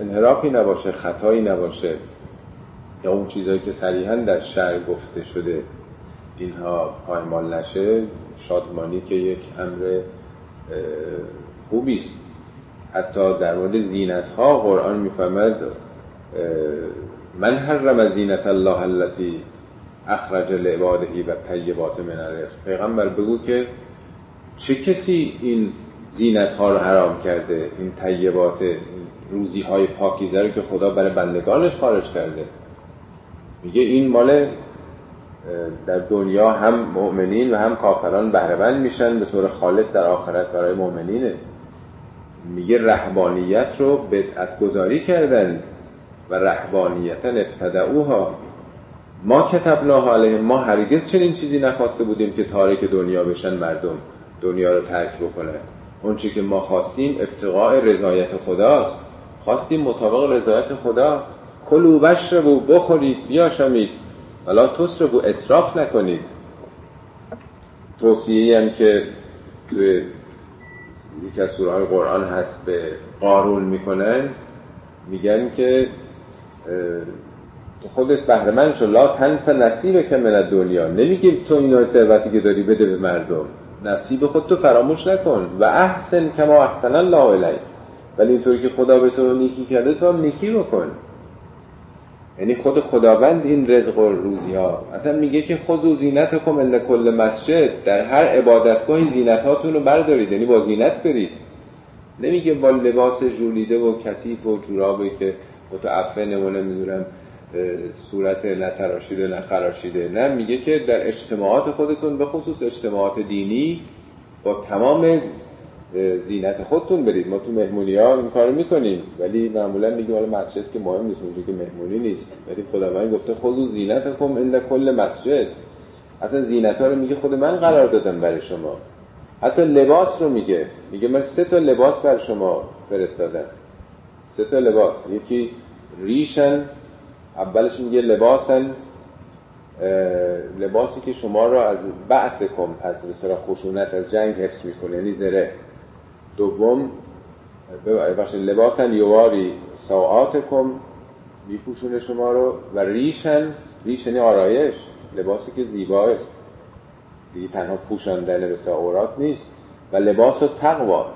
انحرافی نباشه خطایی نباشه یا اون چیزهایی که صریحا در شعر گفته شده اینها پایمال نشه شادمانی که یک امر خوبی است. حتی در مورد زینت ها قرآن می‌فهمد من حرم زینت الله التي اخرج لعباده و طیبات من الرزق پیغمبر بگو که چه کسی این زینت ها رو حرام کرده این طیبات روزی های پاکیزه رو که خدا برای بندگانش خارج کرده؟ میگه این مال در دنیا هم مؤمنین و هم کافران بهرهمند میشن به طور خالص در آخرت برای مؤمنینه. میگه رهبانیت رو بدعت گذاری کردن. و رهبانیتا ابتدعوها ما کتبناها علیهم ما هرگز چنین چیزی نخواسته بودیم که تارک دنیا بشن مردم دنیا رو ترک بکنه. اون که ما خواستیم ابتقاء رضایت خداست. خواستیم مطابق رضایت خدا. کلو بشربو بخورید بیاشامید ولا رو اصراف نکنید. توصیه هم که توی یکی از سوره قرآن هست به قارون می‌کنن میگن که خودت بهره شو لا تنس نصیب که دنیا. نمیگیم تو این ثروتی که داری بده به مردم. نصیب خود تو فراموش نکن. و احسن کما احسن الله الیک. ولی اینطوری که خدا به تو نیکی کرده تو هم نیکی بکن. یعنی خود خداوند این رزق و روزی ها اصلا میگه که خود زینت کم اند کل مسجد. در هر عبادتگاهی زینت هاتون رو بردارید. یعنی با زینت برید. نمیگه با لباس جولیده و کثیف و جورابی که متعفنه و نمی‌دونم صورت نتراشیده نخراشیده نه میگه که در اجتماعات خودتون به خصوص اجتماعات دینی با تمام زینت خودتون برید. ما تو مهمونی ها این کارو می‌کنیم. ولی معمولا میگیم حالا مسجد که مهم نیست اونجا که مهمونی نیست. ولی خداوند گفته خود زینت کم الا کل مسجد. اصلا زینت ها رو میگه خود من قرار دادم برای شما. حتی لباس رو میگه. میگه من سه تا لباس بر شما فرستادم. سه تا لباس. یکی ریشن اولش میگه لباسن. لباسی که شما را از بعث کن پس به خشونت از جنگ حفظ می‌کنه یعنی زره. دوم ببخشید لباسن یواری ساعات کن میپوشونه شما رو. و ریشن ریشنی یعنی آرایش لباسی که زیباست. دیگه تنها پوشاندن به ساعورات نیست. و لباس و تقوا.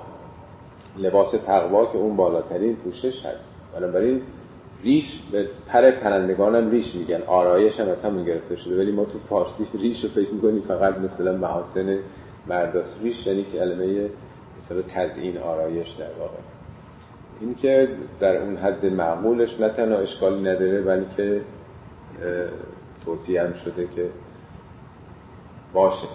لباس تقوا که اون بالاترین پوشش هست. بنابراین ریش به پر پرندگان ریش میگن. آرایش هم از همون گرفته شده. ولی ما تو فارسی ریش رو فکر می‌کنیم فقط مثلا محاسن مرداست ریش یعنی کلمه مثلا تزیین آرایش در واقع. این که در اون حد معمولش نه تنها اشکالی نداره بلکه توصیه هم شده که باشه.